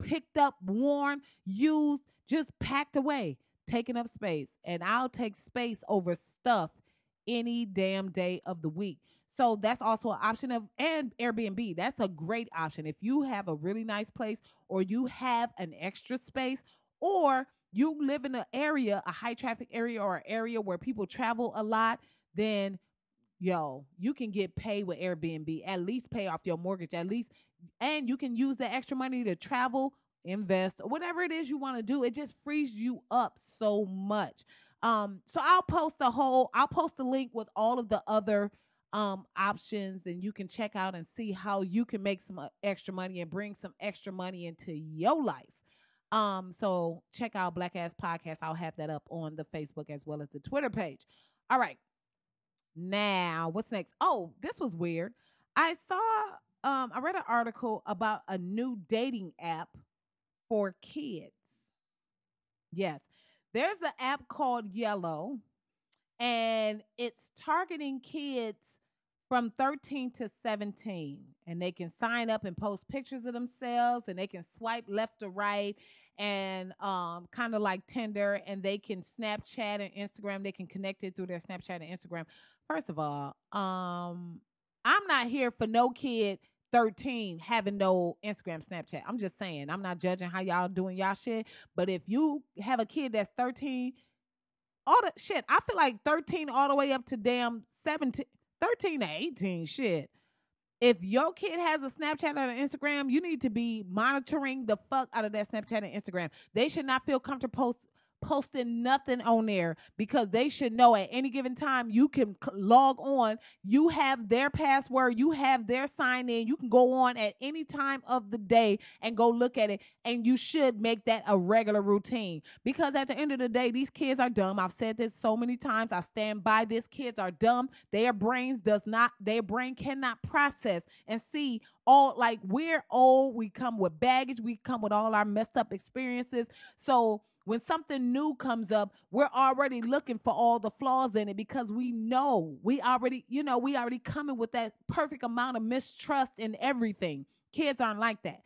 picked up, worn, used, just packed away, taking up space. And I'll take space over stuff any damn day of the week. So that's also an option of and Airbnb. That's a great option. If you have a really nice place or you have an extra space or you live in an area, a high traffic area or an area where people travel a lot, then yo, you can get paid with Airbnb. At least pay off your mortgage. At least and you can use the extra money to travel, invest, whatever it is you want to do. It just frees you up so much. Um, so I'll post the whole, I'll post the link with all of the other um options and you can check out and see how you can make some uh, extra money and bring some extra money into your life. Um, so check out Black Ass Podcast. I'll have that up on the Facebook as well as the Twitter page. All right. Now, what's next? Oh, this was weird. I saw um I read an article about a new dating app for kids. Yes. There's an app called Yellow, and it's targeting kids from 13 to 17. And they can sign up and post pictures of themselves, and they can swipe left or right, and um, kind of like Tinder, and they can Snapchat and Instagram. They can connect it through their Snapchat and Instagram. First of all, um, I'm not here for no kid 13 having no Instagram, Snapchat. I'm just saying, I'm not judging how y'all doing y'all shit. But if you have a kid that's 13, all the shit, I feel like 13 all the way up to damn 17, 13 to 18, shit. If your kid has a Snapchat or an Instagram, you need to be monitoring the fuck out of that Snapchat and Instagram. They should not feel comfortable post posting nothing on there because they should know at any given time you can log on. You have their password, you have their sign in. You can go on at any time of the day and go look at it. And you should make that a regular routine because at the end of the day, these kids are dumb. I've said this so many times. I stand by this. Kids are dumb. Their brains does not, their brain cannot process and see all like we're old. We come with baggage. We come with all our messed up experiences. So when something new comes up, we're already looking for all the flaws in it because we know we already, you know, we already coming with that perfect amount of mistrust in everything. Kids aren't like that.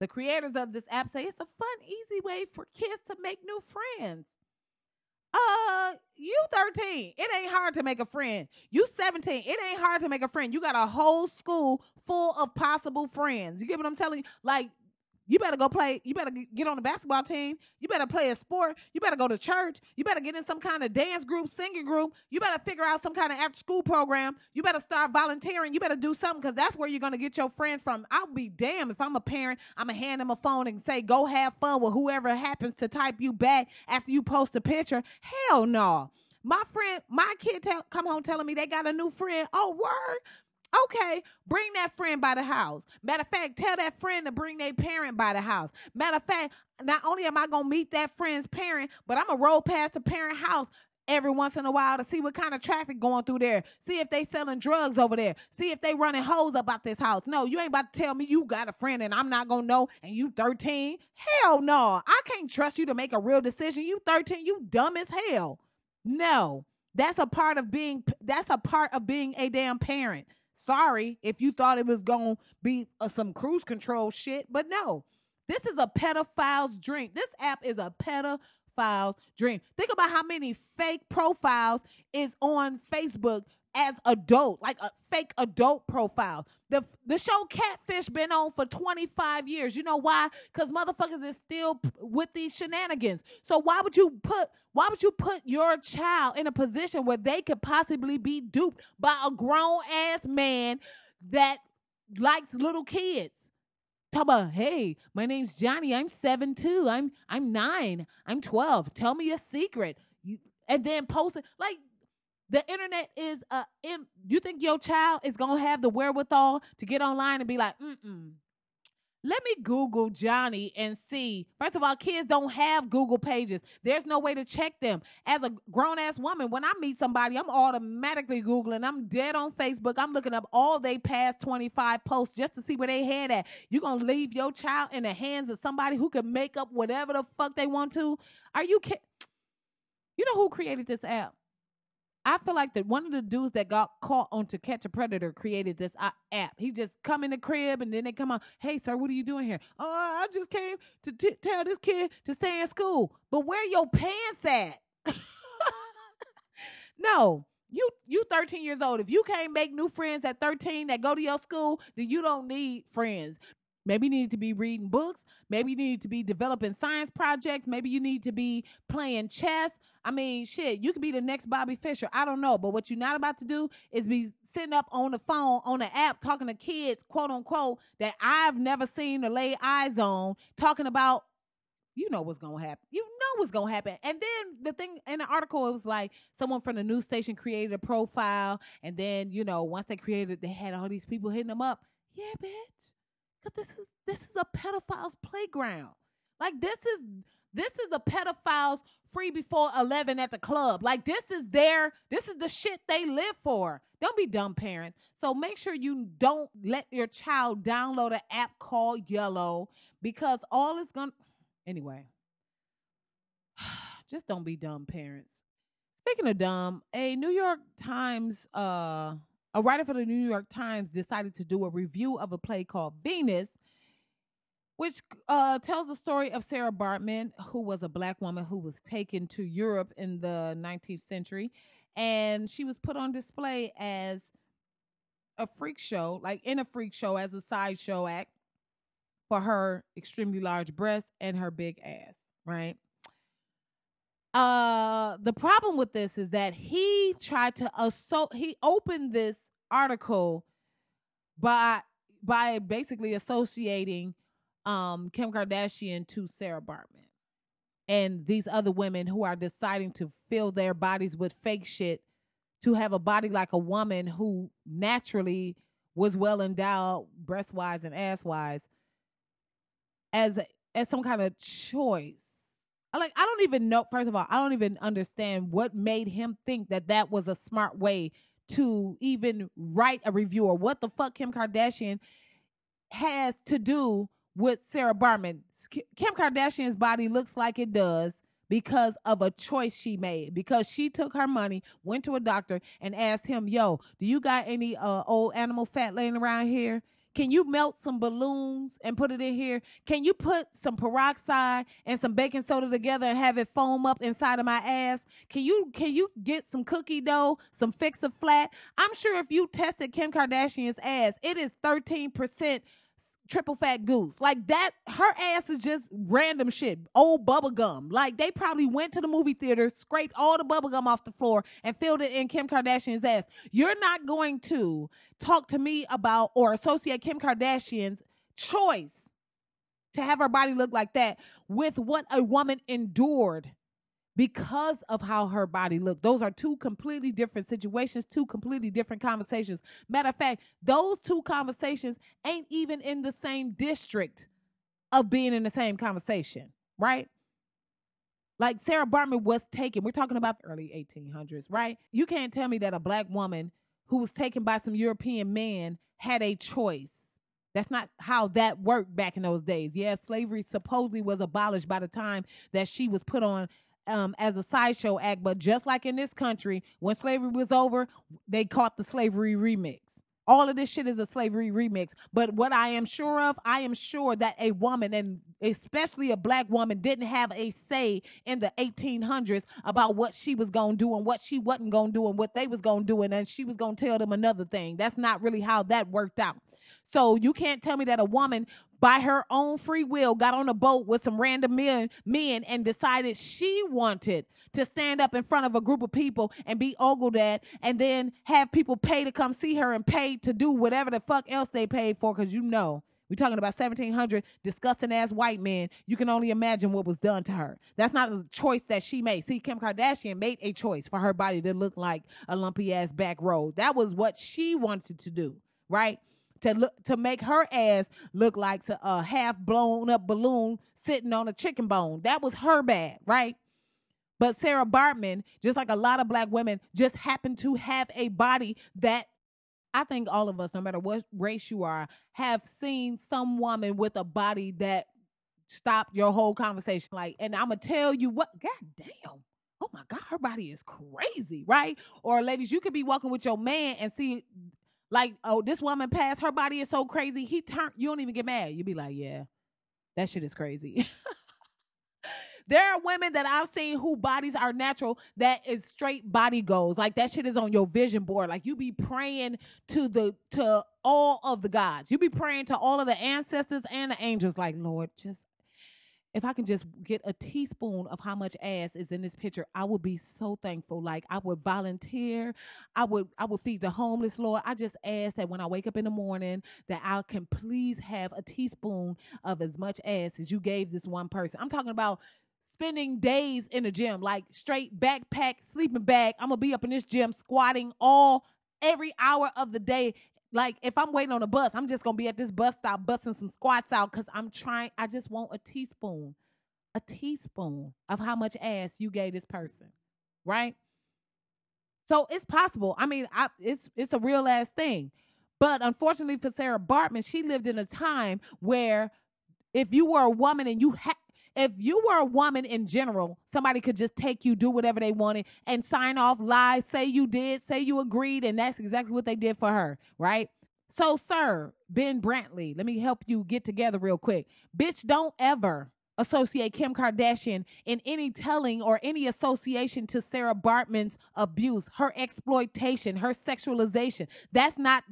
The creators of this app say it's a fun, easy way for kids to make new friends. Uh, you 13. It ain't hard to make a friend. You 17. It ain't hard to make a friend. You got a whole school full of possible friends. You get what I'm telling you? Like you better go play. You better get on the basketball team. You better play a sport. You better go to church. You better get in some kind of dance group, singing group. You better figure out some kind of after school program. You better start volunteering. You better do something because that's where you're going to get your friends from. I'll be damned if I'm a parent. I'm going to hand them a phone and say, go have fun with whoever happens to type you back after you post a picture. Hell no. My friend, my kid tell, come home telling me they got a new friend. Oh, word. Okay, bring that friend by the house. Matter of fact, tell that friend to bring their parent by the house. Matter of fact, not only am I gonna meet that friend's parent, but I'm gonna roll past the parent house every once in a while to see what kind of traffic going through there. See if they selling drugs over there. See if they running hoes about this house. No, you ain't about to tell me you got a friend and I'm not gonna know and you 13. Hell no. I can't trust you to make a real decision. You 13, you dumb as hell. No. That's a part of being that's a part of being a damn parent. Sorry if you thought it was going to be uh, some cruise control shit, but no. This is a pedophile's dream. This app is a pedophile pedophile's dream. Think about how many fake profiles is on Facebook as adult, like a fake adult profile. The the show Catfish been on for 25 years. You know why? Cuz motherfuckers is still p- with these shenanigans. So why would you put why would you put your child in a position where they could possibly be duped by a grown ass man that likes little kids? Talk about, hey, my name's Johnny. I'm seven two. I'm I'm nine. I'm twelve. Tell me a secret. You and then post it like the internet is uh in you think your child is gonna have the wherewithal to get online and be like, mm mm, let me Google Johnny and see. First of all, kids don't have Google pages. There's no way to check them. As a grown ass woman, when I meet somebody, I'm automatically Googling. I'm dead on Facebook. I'm looking up all they past 25 posts just to see where they head at. You're going to leave your child in the hands of somebody who can make up whatever the fuck they want to? Are you kidding? You know who created this app? I feel like that one of the dudes that got caught on to catch a predator created this uh, app. He just come in the crib and then they come out, hey sir, what are you doing here? Oh, I just came to t- tell this kid to stay in school. But where your pants at? no, you you 13 years old. If you can't make new friends at 13 that go to your school, then you don't need friends. Maybe you need to be reading books. Maybe you need to be developing science projects. Maybe you need to be playing chess. I mean, shit, you could be the next Bobby Fischer. I don't know. But what you're not about to do is be sitting up on the phone, on the app, talking to kids, quote unquote, that I've never seen or lay eyes on, talking about, you know what's going to happen. You know what's going to happen. And then the thing in the article, it was like someone from the news station created a profile. And then, you know, once they created, it, they had all these people hitting them up. Yeah, bitch this is this is a pedophile's playground. Like this is this is the pedophiles free before 11 at the club. Like this is their this is the shit they live for. Don't be dumb parents. So make sure you don't let your child download an app called Yellow because all is going to anyway. Just don't be dumb parents. Speaking of dumb, a New York Times uh a writer for the New York Times decided to do a review of a play called Venus, which uh, tells the story of Sarah Baartman, who was a black woman who was taken to Europe in the 19th century. And she was put on display as a freak show, like in a freak show as a sideshow act for her extremely large breasts and her big ass, right? Uh, the problem with this is that he tried to assault. He opened this article by by basically associating um Kim Kardashian to Sarah Baartman and these other women who are deciding to fill their bodies with fake shit to have a body like a woman who naturally was well endowed breast wise and ass wise as as some kind of choice like I don't even know. First of all, I don't even understand what made him think that that was a smart way to even write a review or what the fuck Kim Kardashian has to do with Sarah Baartman. Kim Kardashian's body looks like it does because of a choice she made because she took her money went to a doctor and asked him yo do you got any uh, old animal fat laying around here can you melt some balloons and put it in here? Can you put some peroxide and some baking soda together and have it foam up inside of my ass? Can you can you get some cookie dough, some fix a flat? I'm sure if you tested Kim Kardashian's ass, it is 13% triple fat goose. Like that, her ass is just random shit. Old bubble gum. Like they probably went to the movie theater, scraped all the bubble gum off the floor, and filled it in Kim Kardashian's ass. You're not going to talk to me about or associate Kim Kardashian's choice to have her body look like that with what a woman endured because of how her body looked. Those are two completely different situations, two completely different conversations. Matter of fact, those two conversations ain't even in the same district of being in the same conversation, right? Like Sarah Baartman was taken, we're talking about the early 1800s, right? You can't tell me that a black woman who was taken by some European man had a choice. That's not how that worked back in those days. Yeah, slavery supposedly was abolished by the time that she was put on um, as a sideshow act. But just like in this country, when slavery was over, they caught the slavery remix. All of this shit is a slavery remix. But what I am sure of, I am sure that a woman, and especially a black woman, didn't have a say in the 1800s about what she was going to do and what she wasn't going to do and what they was going to do. And then she was going to tell them another thing. That's not really how that worked out. So you can't tell me that a woman by her own free will got on a boat with some random men men and decided she wanted to stand up in front of a group of people and be ogled at and then have people pay to come see her and pay to do whatever the fuck else they paid for because you know we're talking about 1700 disgusting ass white men. You can only imagine what was done to her. That's not a choice that she made. See, Kim Kardashian made a choice for her body to look like a lumpy ass back row. That was what she wanted to do, right? To look to make her ass look like a half blown up balloon sitting on a chicken bone. That was her bad, right? But Sarah Baartman, just like a lot of black women, just happened to have a body that I think all of us, no matter what race you are, have seen some woman with a body that stopped your whole conversation. Like, and I'm gonna tell you what, god damn. Oh my God, her body is crazy, right? Or ladies, you could be walking with your man and see like, oh, this woman passed, her body is so crazy. He turned, you don't even get mad. You be like, yeah, that shit is crazy. there are women that I've seen who bodies are natural that is straight body goals. Like that shit is on your vision board. Like you be praying to the to all of the gods. You be praying to all of the ancestors and the angels. Like, Lord, just if I can just get a teaspoon of how much ass is in this picture, I would be so thankful. Like I would volunteer. I would I would feed the homeless, Lord. I just ask that when I wake up in the morning that I can please have a teaspoon of as much ass as you gave this one person. I'm talking about spending days in the gym, like straight backpack, sleeping bag. I'm gonna be up in this gym squatting all every hour of the day like if I'm waiting on a bus, I'm just gonna be at this bus stop busting some squats out because I'm trying. I just want a teaspoon, a teaspoon of how much ass you gave this person, right? So it's possible. I mean, I, it's it's a real ass thing. But unfortunately for Sarah Baartman, she lived in a time where if you were a woman and you had if you were a woman in general, somebody could just take you, do whatever they wanted, and sign off, lie, say you did, say you agreed, and that's exactly what they did for her, right? So, sir, Ben Brantley, let me help you get together real quick. Bitch, don't ever associate Kim Kardashian in any telling or any association to Sarah Baartman's abuse, her exploitation, her sexualization. That's not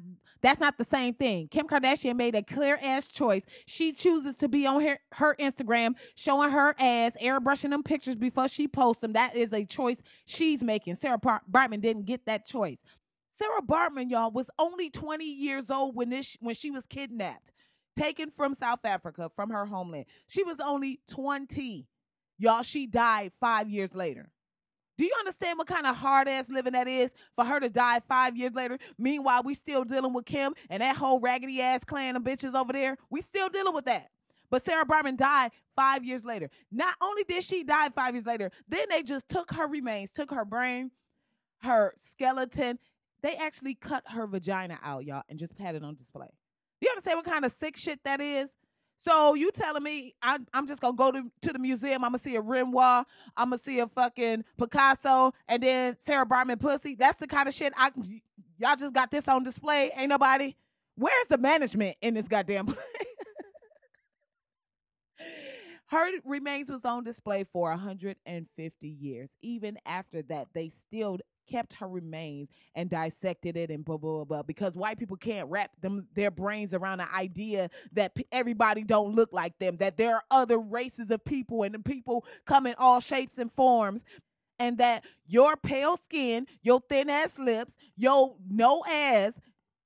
that's not the same thing. Kim Kardashian made a clear ass choice. She chooses to be on her, her Instagram showing her ass, airbrushing them pictures before she posts them. That is a choice she's making. Sarah Baartman didn't get that choice. Sarah Baartman, y'all, was only 20 years old when this when she was kidnapped taken from South Africa, from her homeland. She was only 20. Y'all, she died five years later. Do you understand what kind of hard ass living that is for her to die five years later? Meanwhile, we still dealing with Kim and that whole raggedy ass clan of bitches over there. We still dealing with that. But Sarah Baartman died five years later. Not only did she die five years later, then they just took her remains, took her brain, her skeleton. They actually cut her vagina out, y'all, and just had it on display. You understand what kind of sick shit that is? So you telling me I, I'm just gonna go to, to the museum? I'm gonna see a Renoir, I'm gonna see a fucking Picasso, and then Sarah Baartman pussy. That's the kind of shit I y'all just got this on display. Ain't nobody. Where's the management in this goddamn place? Her remains was on display for 150 years. Even after that, they still kept her remains and dissected it and blah blah blah, blah because white people can't wrap them their brains around the idea that p- everybody don't look like them that there are other races of people and the people come in all shapes and forms and that your pale skin your thin ass lips your no ass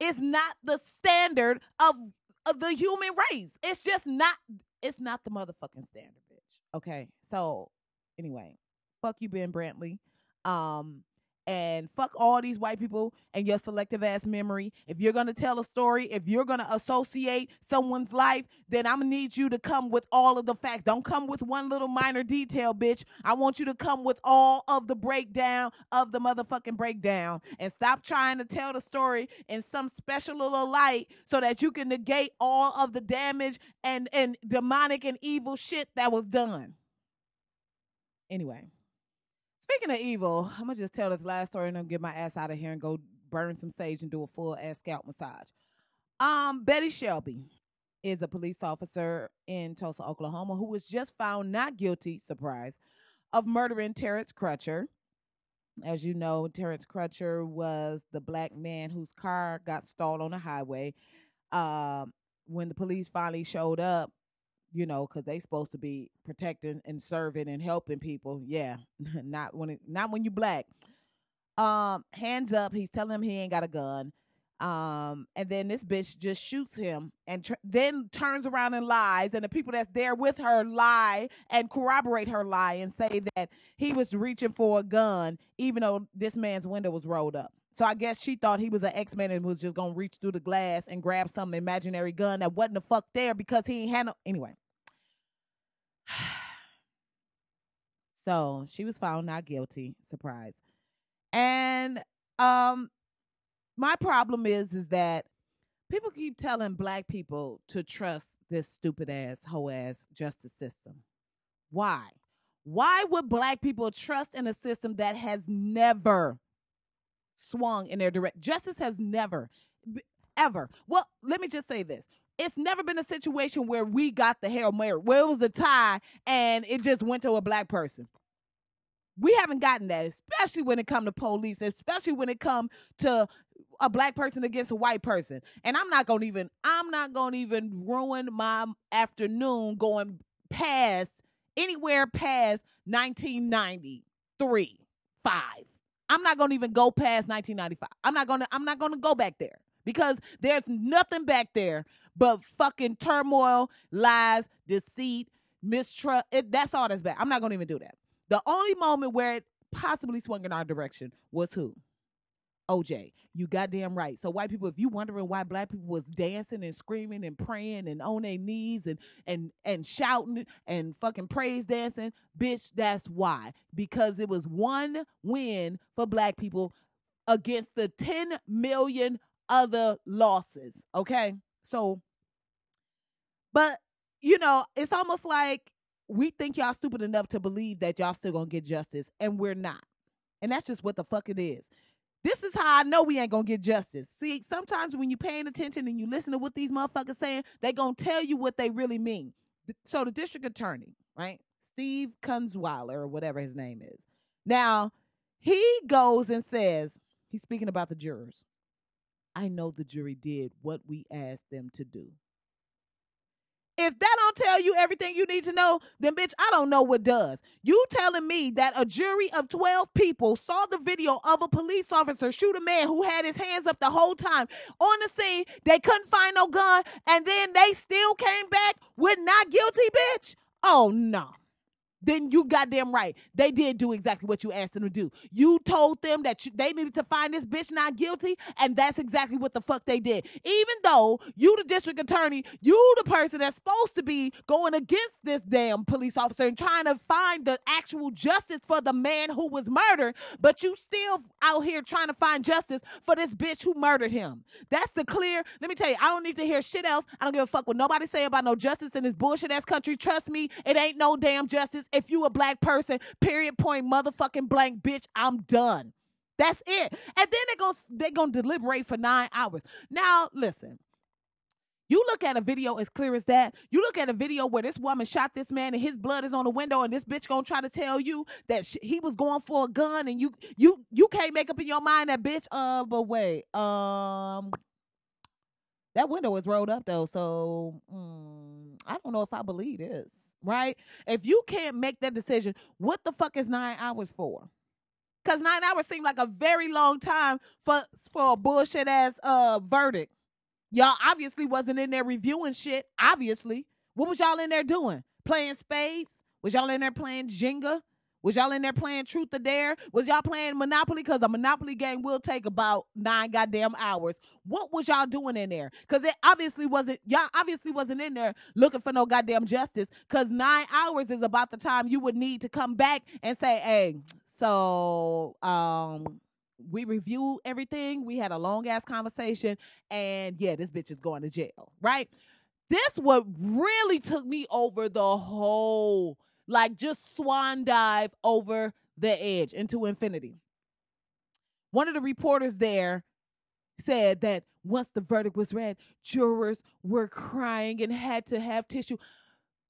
is not the standard of of the human race it's just not it's not the motherfucking standard bitch okay so anyway Fuck you, Ben Brantley. Um, and fuck all these white people and your selective ass memory. If you're gonna tell a story, if you're gonna associate someone's life, then I'm gonna need you to come with all of the facts. Don't come with one little minor detail, bitch. I want you to come with all of the breakdown of the motherfucking breakdown and stop trying to tell the story in some special little light so that you can negate all of the damage and and demonic and evil shit that was done. Anyway. Speaking of evil, I'm gonna just tell this last story and then get my ass out of here and go burn some sage and do a full ass scalp massage. Um, Betty Shelby is a police officer in Tulsa, Oklahoma, who was just found not guilty, surprise, of murdering Terrence Crutcher. As you know, Terrence Crutcher was the black man whose car got stalled on the highway. Um, when the police finally showed up, you know, because they supposed to be protecting and serving and helping people. Yeah, not when it, not when you black. Um, hands up. He's telling him he ain't got a gun. Um, and then this bitch just shoots him and tr- then turns around and lies. And the people that's there with her lie and corroborate her lie and say that he was reaching for a gun, even though this man's window was rolled up. So I guess she thought he was an X Man and was just gonna reach through the glass and grab some imaginary gun that wasn't the fuck there because he ain't had no anyway. so she was found not guilty. Surprise. And um my problem is is that people keep telling black people to trust this stupid ass hoe ass justice system. Why? Why would black people trust in a system that has never swung in their direct justice has never ever well let me just say this it's never been a situation where we got the hail mary where it was a tie and it just went to a black person. We haven't gotten that especially when it come to police especially when it come to a black person against a white person. And i'm not gonna even i'm not gonna even ruin my afternoon going past anywhere past 1993 5 I'm not going to even go past 1995. I'm not going to I'm not going to go back there because there's nothing back there but fucking turmoil, lies, deceit, mistrust. It, that's all that's back. I'm not going to even do that. The only moment where it possibly swung in our direction was who? OJ. You goddamn right. So white people, if you wondering why black people was dancing and screaming and praying and on their knees and and and shouting and fucking praise dancing, bitch, that's why. Because it was one win for black people against the 10 million other losses. Okay? So but you know, it's almost like we think y'all stupid enough to believe that y'all still gonna get justice, and we're not. And that's just what the fuck it is. This is how I know we ain't gonna get justice. See, sometimes when you're paying attention and you listen to what these motherfuckers saying, they gonna tell you what they really mean. So the district attorney, right, Steve Kunzweiler or whatever his name is, now he goes and says he's speaking about the jurors. I know the jury did what we asked them to do. If that don't tell you everything you need to know, then bitch, I don't know what does. You telling me that a jury of 12 people saw the video of a police officer shoot a man who had his hands up the whole time on the scene, they couldn't find no gun, and then they still came back with not guilty, bitch? Oh no then you goddamn right. They did do exactly what you asked them to do. You told them that you, they needed to find this bitch not guilty, and that's exactly what the fuck they did. Even though you, the district attorney, you, the person that's supposed to be going against this damn police officer and trying to find the actual justice for the man who was murdered, but you still out here trying to find justice for this bitch who murdered him. That's the clear. Let me tell you, I don't need to hear shit else. I don't give a fuck what nobody say about no justice in this bullshit ass country. Trust me, it ain't no damn justice if you a black person, period point motherfucking blank bitch, I'm done. That's it. And then they're gonna they're gonna deliberate for nine hours. Now listen. You look at a video as clear as that. You look at a video where this woman shot this man and his blood is on the window, and this bitch gonna try to tell you that sh- he was going for a gun, and you you you can't make up in your mind that bitch. Uh, but wait, um, that window is rolled up though, so mm, I don't know if I believe this. Right? If you can't make that decision, what the fuck is nine hours for? Cause nine hours seem like a very long time for for a bullshit ass uh verdict. Y'all obviously wasn't in there reviewing shit. Obviously, what was y'all in there doing? Playing spades? Was y'all in there playing Jenga? Was y'all in there playing Truth or Dare? Was y'all playing Monopoly? Because a Monopoly game will take about nine goddamn hours. What was y'all doing in there? Because it obviously wasn't, y'all obviously wasn't in there looking for no goddamn justice. Because nine hours is about the time you would need to come back and say, hey, so um we reviewed everything. We had a long ass conversation, and yeah, this bitch is going to jail, right? This what really took me over the whole like just swan dive over the edge into infinity. One of the reporters there said that once the verdict was read, jurors were crying and had to have tissue.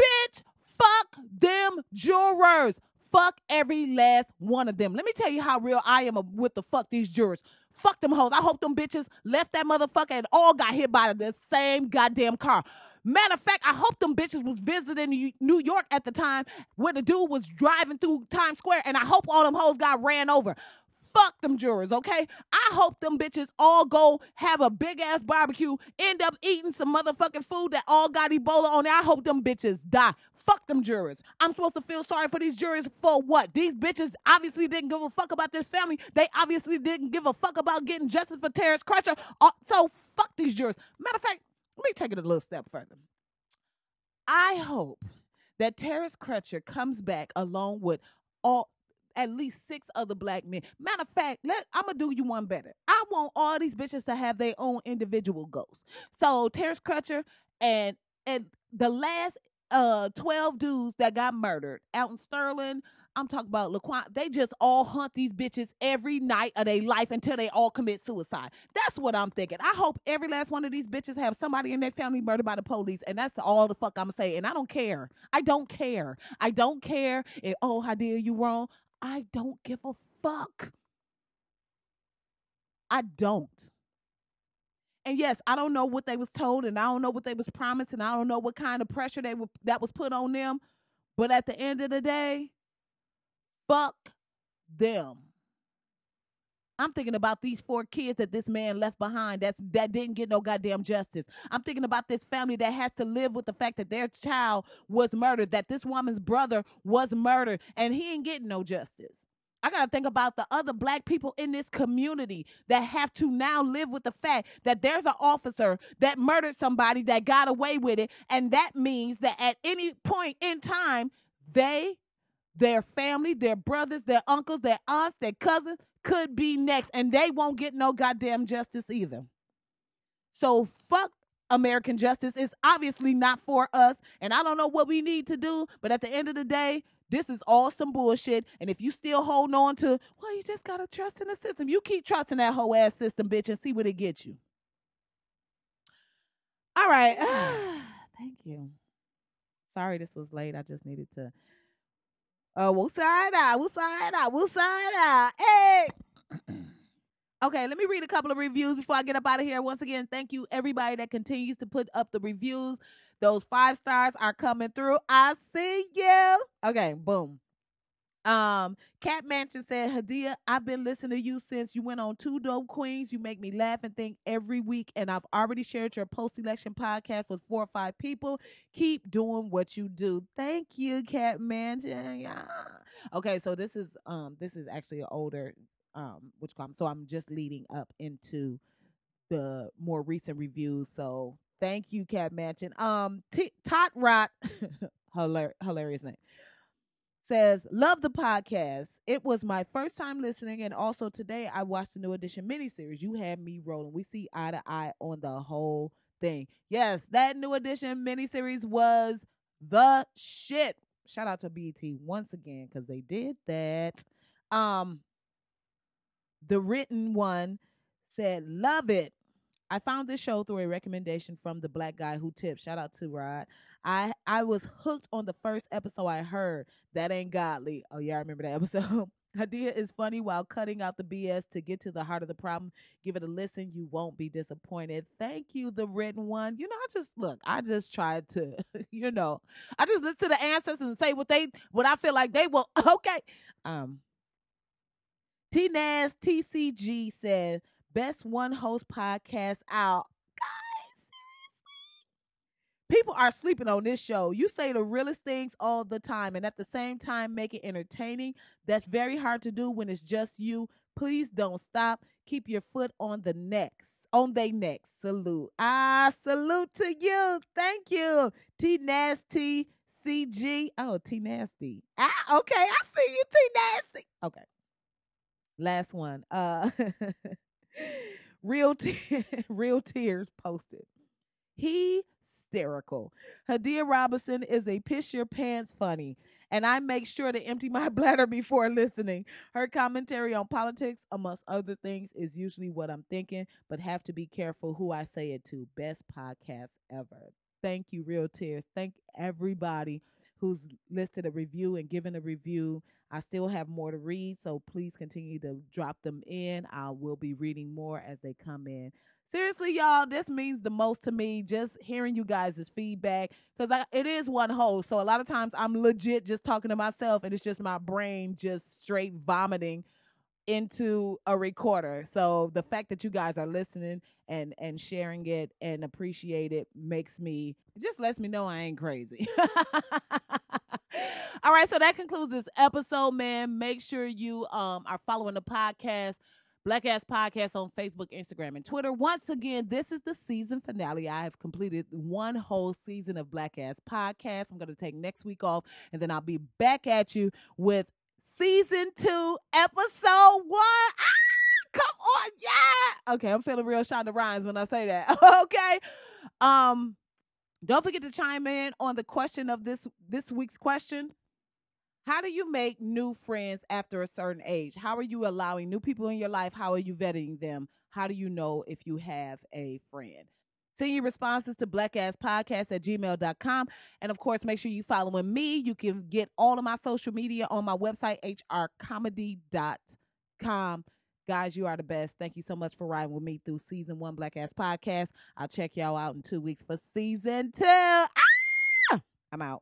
Bitch, fuck them jurors. Fuck every last one of them. Let me tell you how real I am with the fuck these jurors. Fuck them hoes. I hope them bitches left that motherfucker and all got hit by the same goddamn car. Matter of fact, I hope them bitches was visiting New York at the time where the dude was driving through Times Square, and I hope all them hoes got ran over. Fuck them jurors, okay? I hope them bitches all go have a big ass barbecue, end up eating some motherfucking food that all got Ebola on it. I hope them bitches die. Fuck them jurors. I'm supposed to feel sorry for these jurors for what? These bitches obviously didn't give a fuck about this family. They obviously didn't give a fuck about getting justice for Terrence Crutcher. Uh, so fuck these jurors. Matter of fact, let me take it a little step further. I hope that Terrence Crutcher comes back along with all at least six other black men. Matter of fact, let I'm gonna do you one better. I want all these bitches to have their own individual ghosts. So Terrence Crutcher and and the last uh 12 dudes that got murdered out in Sterling, I'm talking about Laquan. They just all hunt these bitches every night of their life until they all commit suicide. That's what I'm thinking. I hope every last one of these bitches have somebody in their family murdered by the police, and that's all the fuck I'm saying. And I don't care. I don't care. I don't care. If, oh, how dare you wrong? I don't give a fuck. I don't. And yes, I don't know what they was told, and I don't know what they was promised, and I don't know what kind of pressure they were that was put on them. But at the end of the day, Fuck them. I'm thinking about these four kids that this man left behind that's that didn't get no goddamn justice. I'm thinking about this family that has to live with the fact that their child was murdered, that this woman's brother was murdered, and he ain't getting no justice. I got to think about the other black people in this community that have to now live with the fact that there's an officer that murdered somebody that got away with it. And that means that at any point in time, they their family, their brothers, their uncles, their aunts, their cousins could be next, and they won't get no goddamn justice either. So fuck American justice. It's obviously not for us, and I don't know what we need to do, but at the end of the day, this is all some bullshit. And if you still hold on to, well, you just gotta trust in the system. You keep trusting that whole ass system, bitch, and see what it gets you. All right. Thank you. Sorry this was late. I just needed to uh, we'll side out. We'll side out. We'll side out. Hey. okay, let me read a couple of reviews before I get up out of here. Once again, thank you everybody that continues to put up the reviews. Those five stars are coming through. I see you. Okay, boom. Um, Cat Mansion said, Hadiyah, I've been listening to you since you went on Two Dope Queens. You make me laugh and think every week, and I've already shared your post election podcast with four or five people. Keep doing what you do. Thank you, Cat Mansion. Yeah. Okay, so this is um this is actually an older um which come so I'm just leading up into the more recent reviews. So thank you, Cat Mansion. Um T- Tot Rot hilarious name says, Love the podcast. It was my first time listening, and also today I watched the new edition miniseries. You had me rolling. We see eye to eye on the whole thing. Yes, that new edition miniseries was the shit. Shout out to BET once again because they did that. Um, the written one said, Love it. I found this show through a recommendation from the black guy who Tips. Shout out to Rod. I I was hooked on the first episode I heard. That ain't godly. Oh yeah, I remember that episode. Hadiyah is funny while cutting out the BS to get to the heart of the problem. Give it a listen. You won't be disappointed. Thank you, the written one. You know, I just look, I just tried to, you know, I just listen to the answers and say what they what I feel like they will okay. Um T Naz TCG said best one host podcast out. People are sleeping on this show. You say the realest things all the time and at the same time make it entertaining. That's very hard to do when it's just you. Please don't stop. Keep your foot on the next. On they next. Salute. Ah, salute to you. Thank you. T Nasty CG. Oh, T Nasty. Ah, okay. I see you, T Nasty. Okay. Last one. Uh real te- real tears posted. He hysterical. Hadiyah Robinson is a piss your pants funny, and I make sure to empty my bladder before listening. Her commentary on politics, amongst other things, is usually what I'm thinking, but have to be careful who I say it to. Best podcast ever. Thank you, Real Tears. Thank everybody who's listed a review and given a review. I still have more to read, so please continue to drop them in. I will be reading more as they come in seriously, y'all, this means the most to me. Just hearing you guys' feedback because it is one host, so a lot of times I'm legit just talking to myself, and it's just my brain just straight vomiting into a recorder. So the fact that you guys are listening and and sharing it and appreciate it makes me just lets me know I ain't crazy. All right, so that concludes this episode, man. Make sure you um are following the podcast Black Ass Podcast on Facebook, Instagram, and Twitter. Once again, this is the season finale. I have completed one whole season of Black Ass Podcast. I'm going to take next week off, and then I'll be back at you with season two, episode one. Ah, come on, yeah. Okay, I'm feeling real Shonda Rhimes when I say that. okay. Um, don't forget to chime in on the question of this this week's question. How do you make new friends after a certain age? How are you allowing new people in your life? How are you vetting them? How do you know if you have a friend? Send your responses to blackass.podcast at gmail.com. And of course, make sure you following me. You can get all of my social media on my website, hrcomedy.com. Guys, you are the best. Thank you so much for riding with me through season one Black Ass Podcast. I'll check y'all out in two weeks for season two. Ah! I'm out.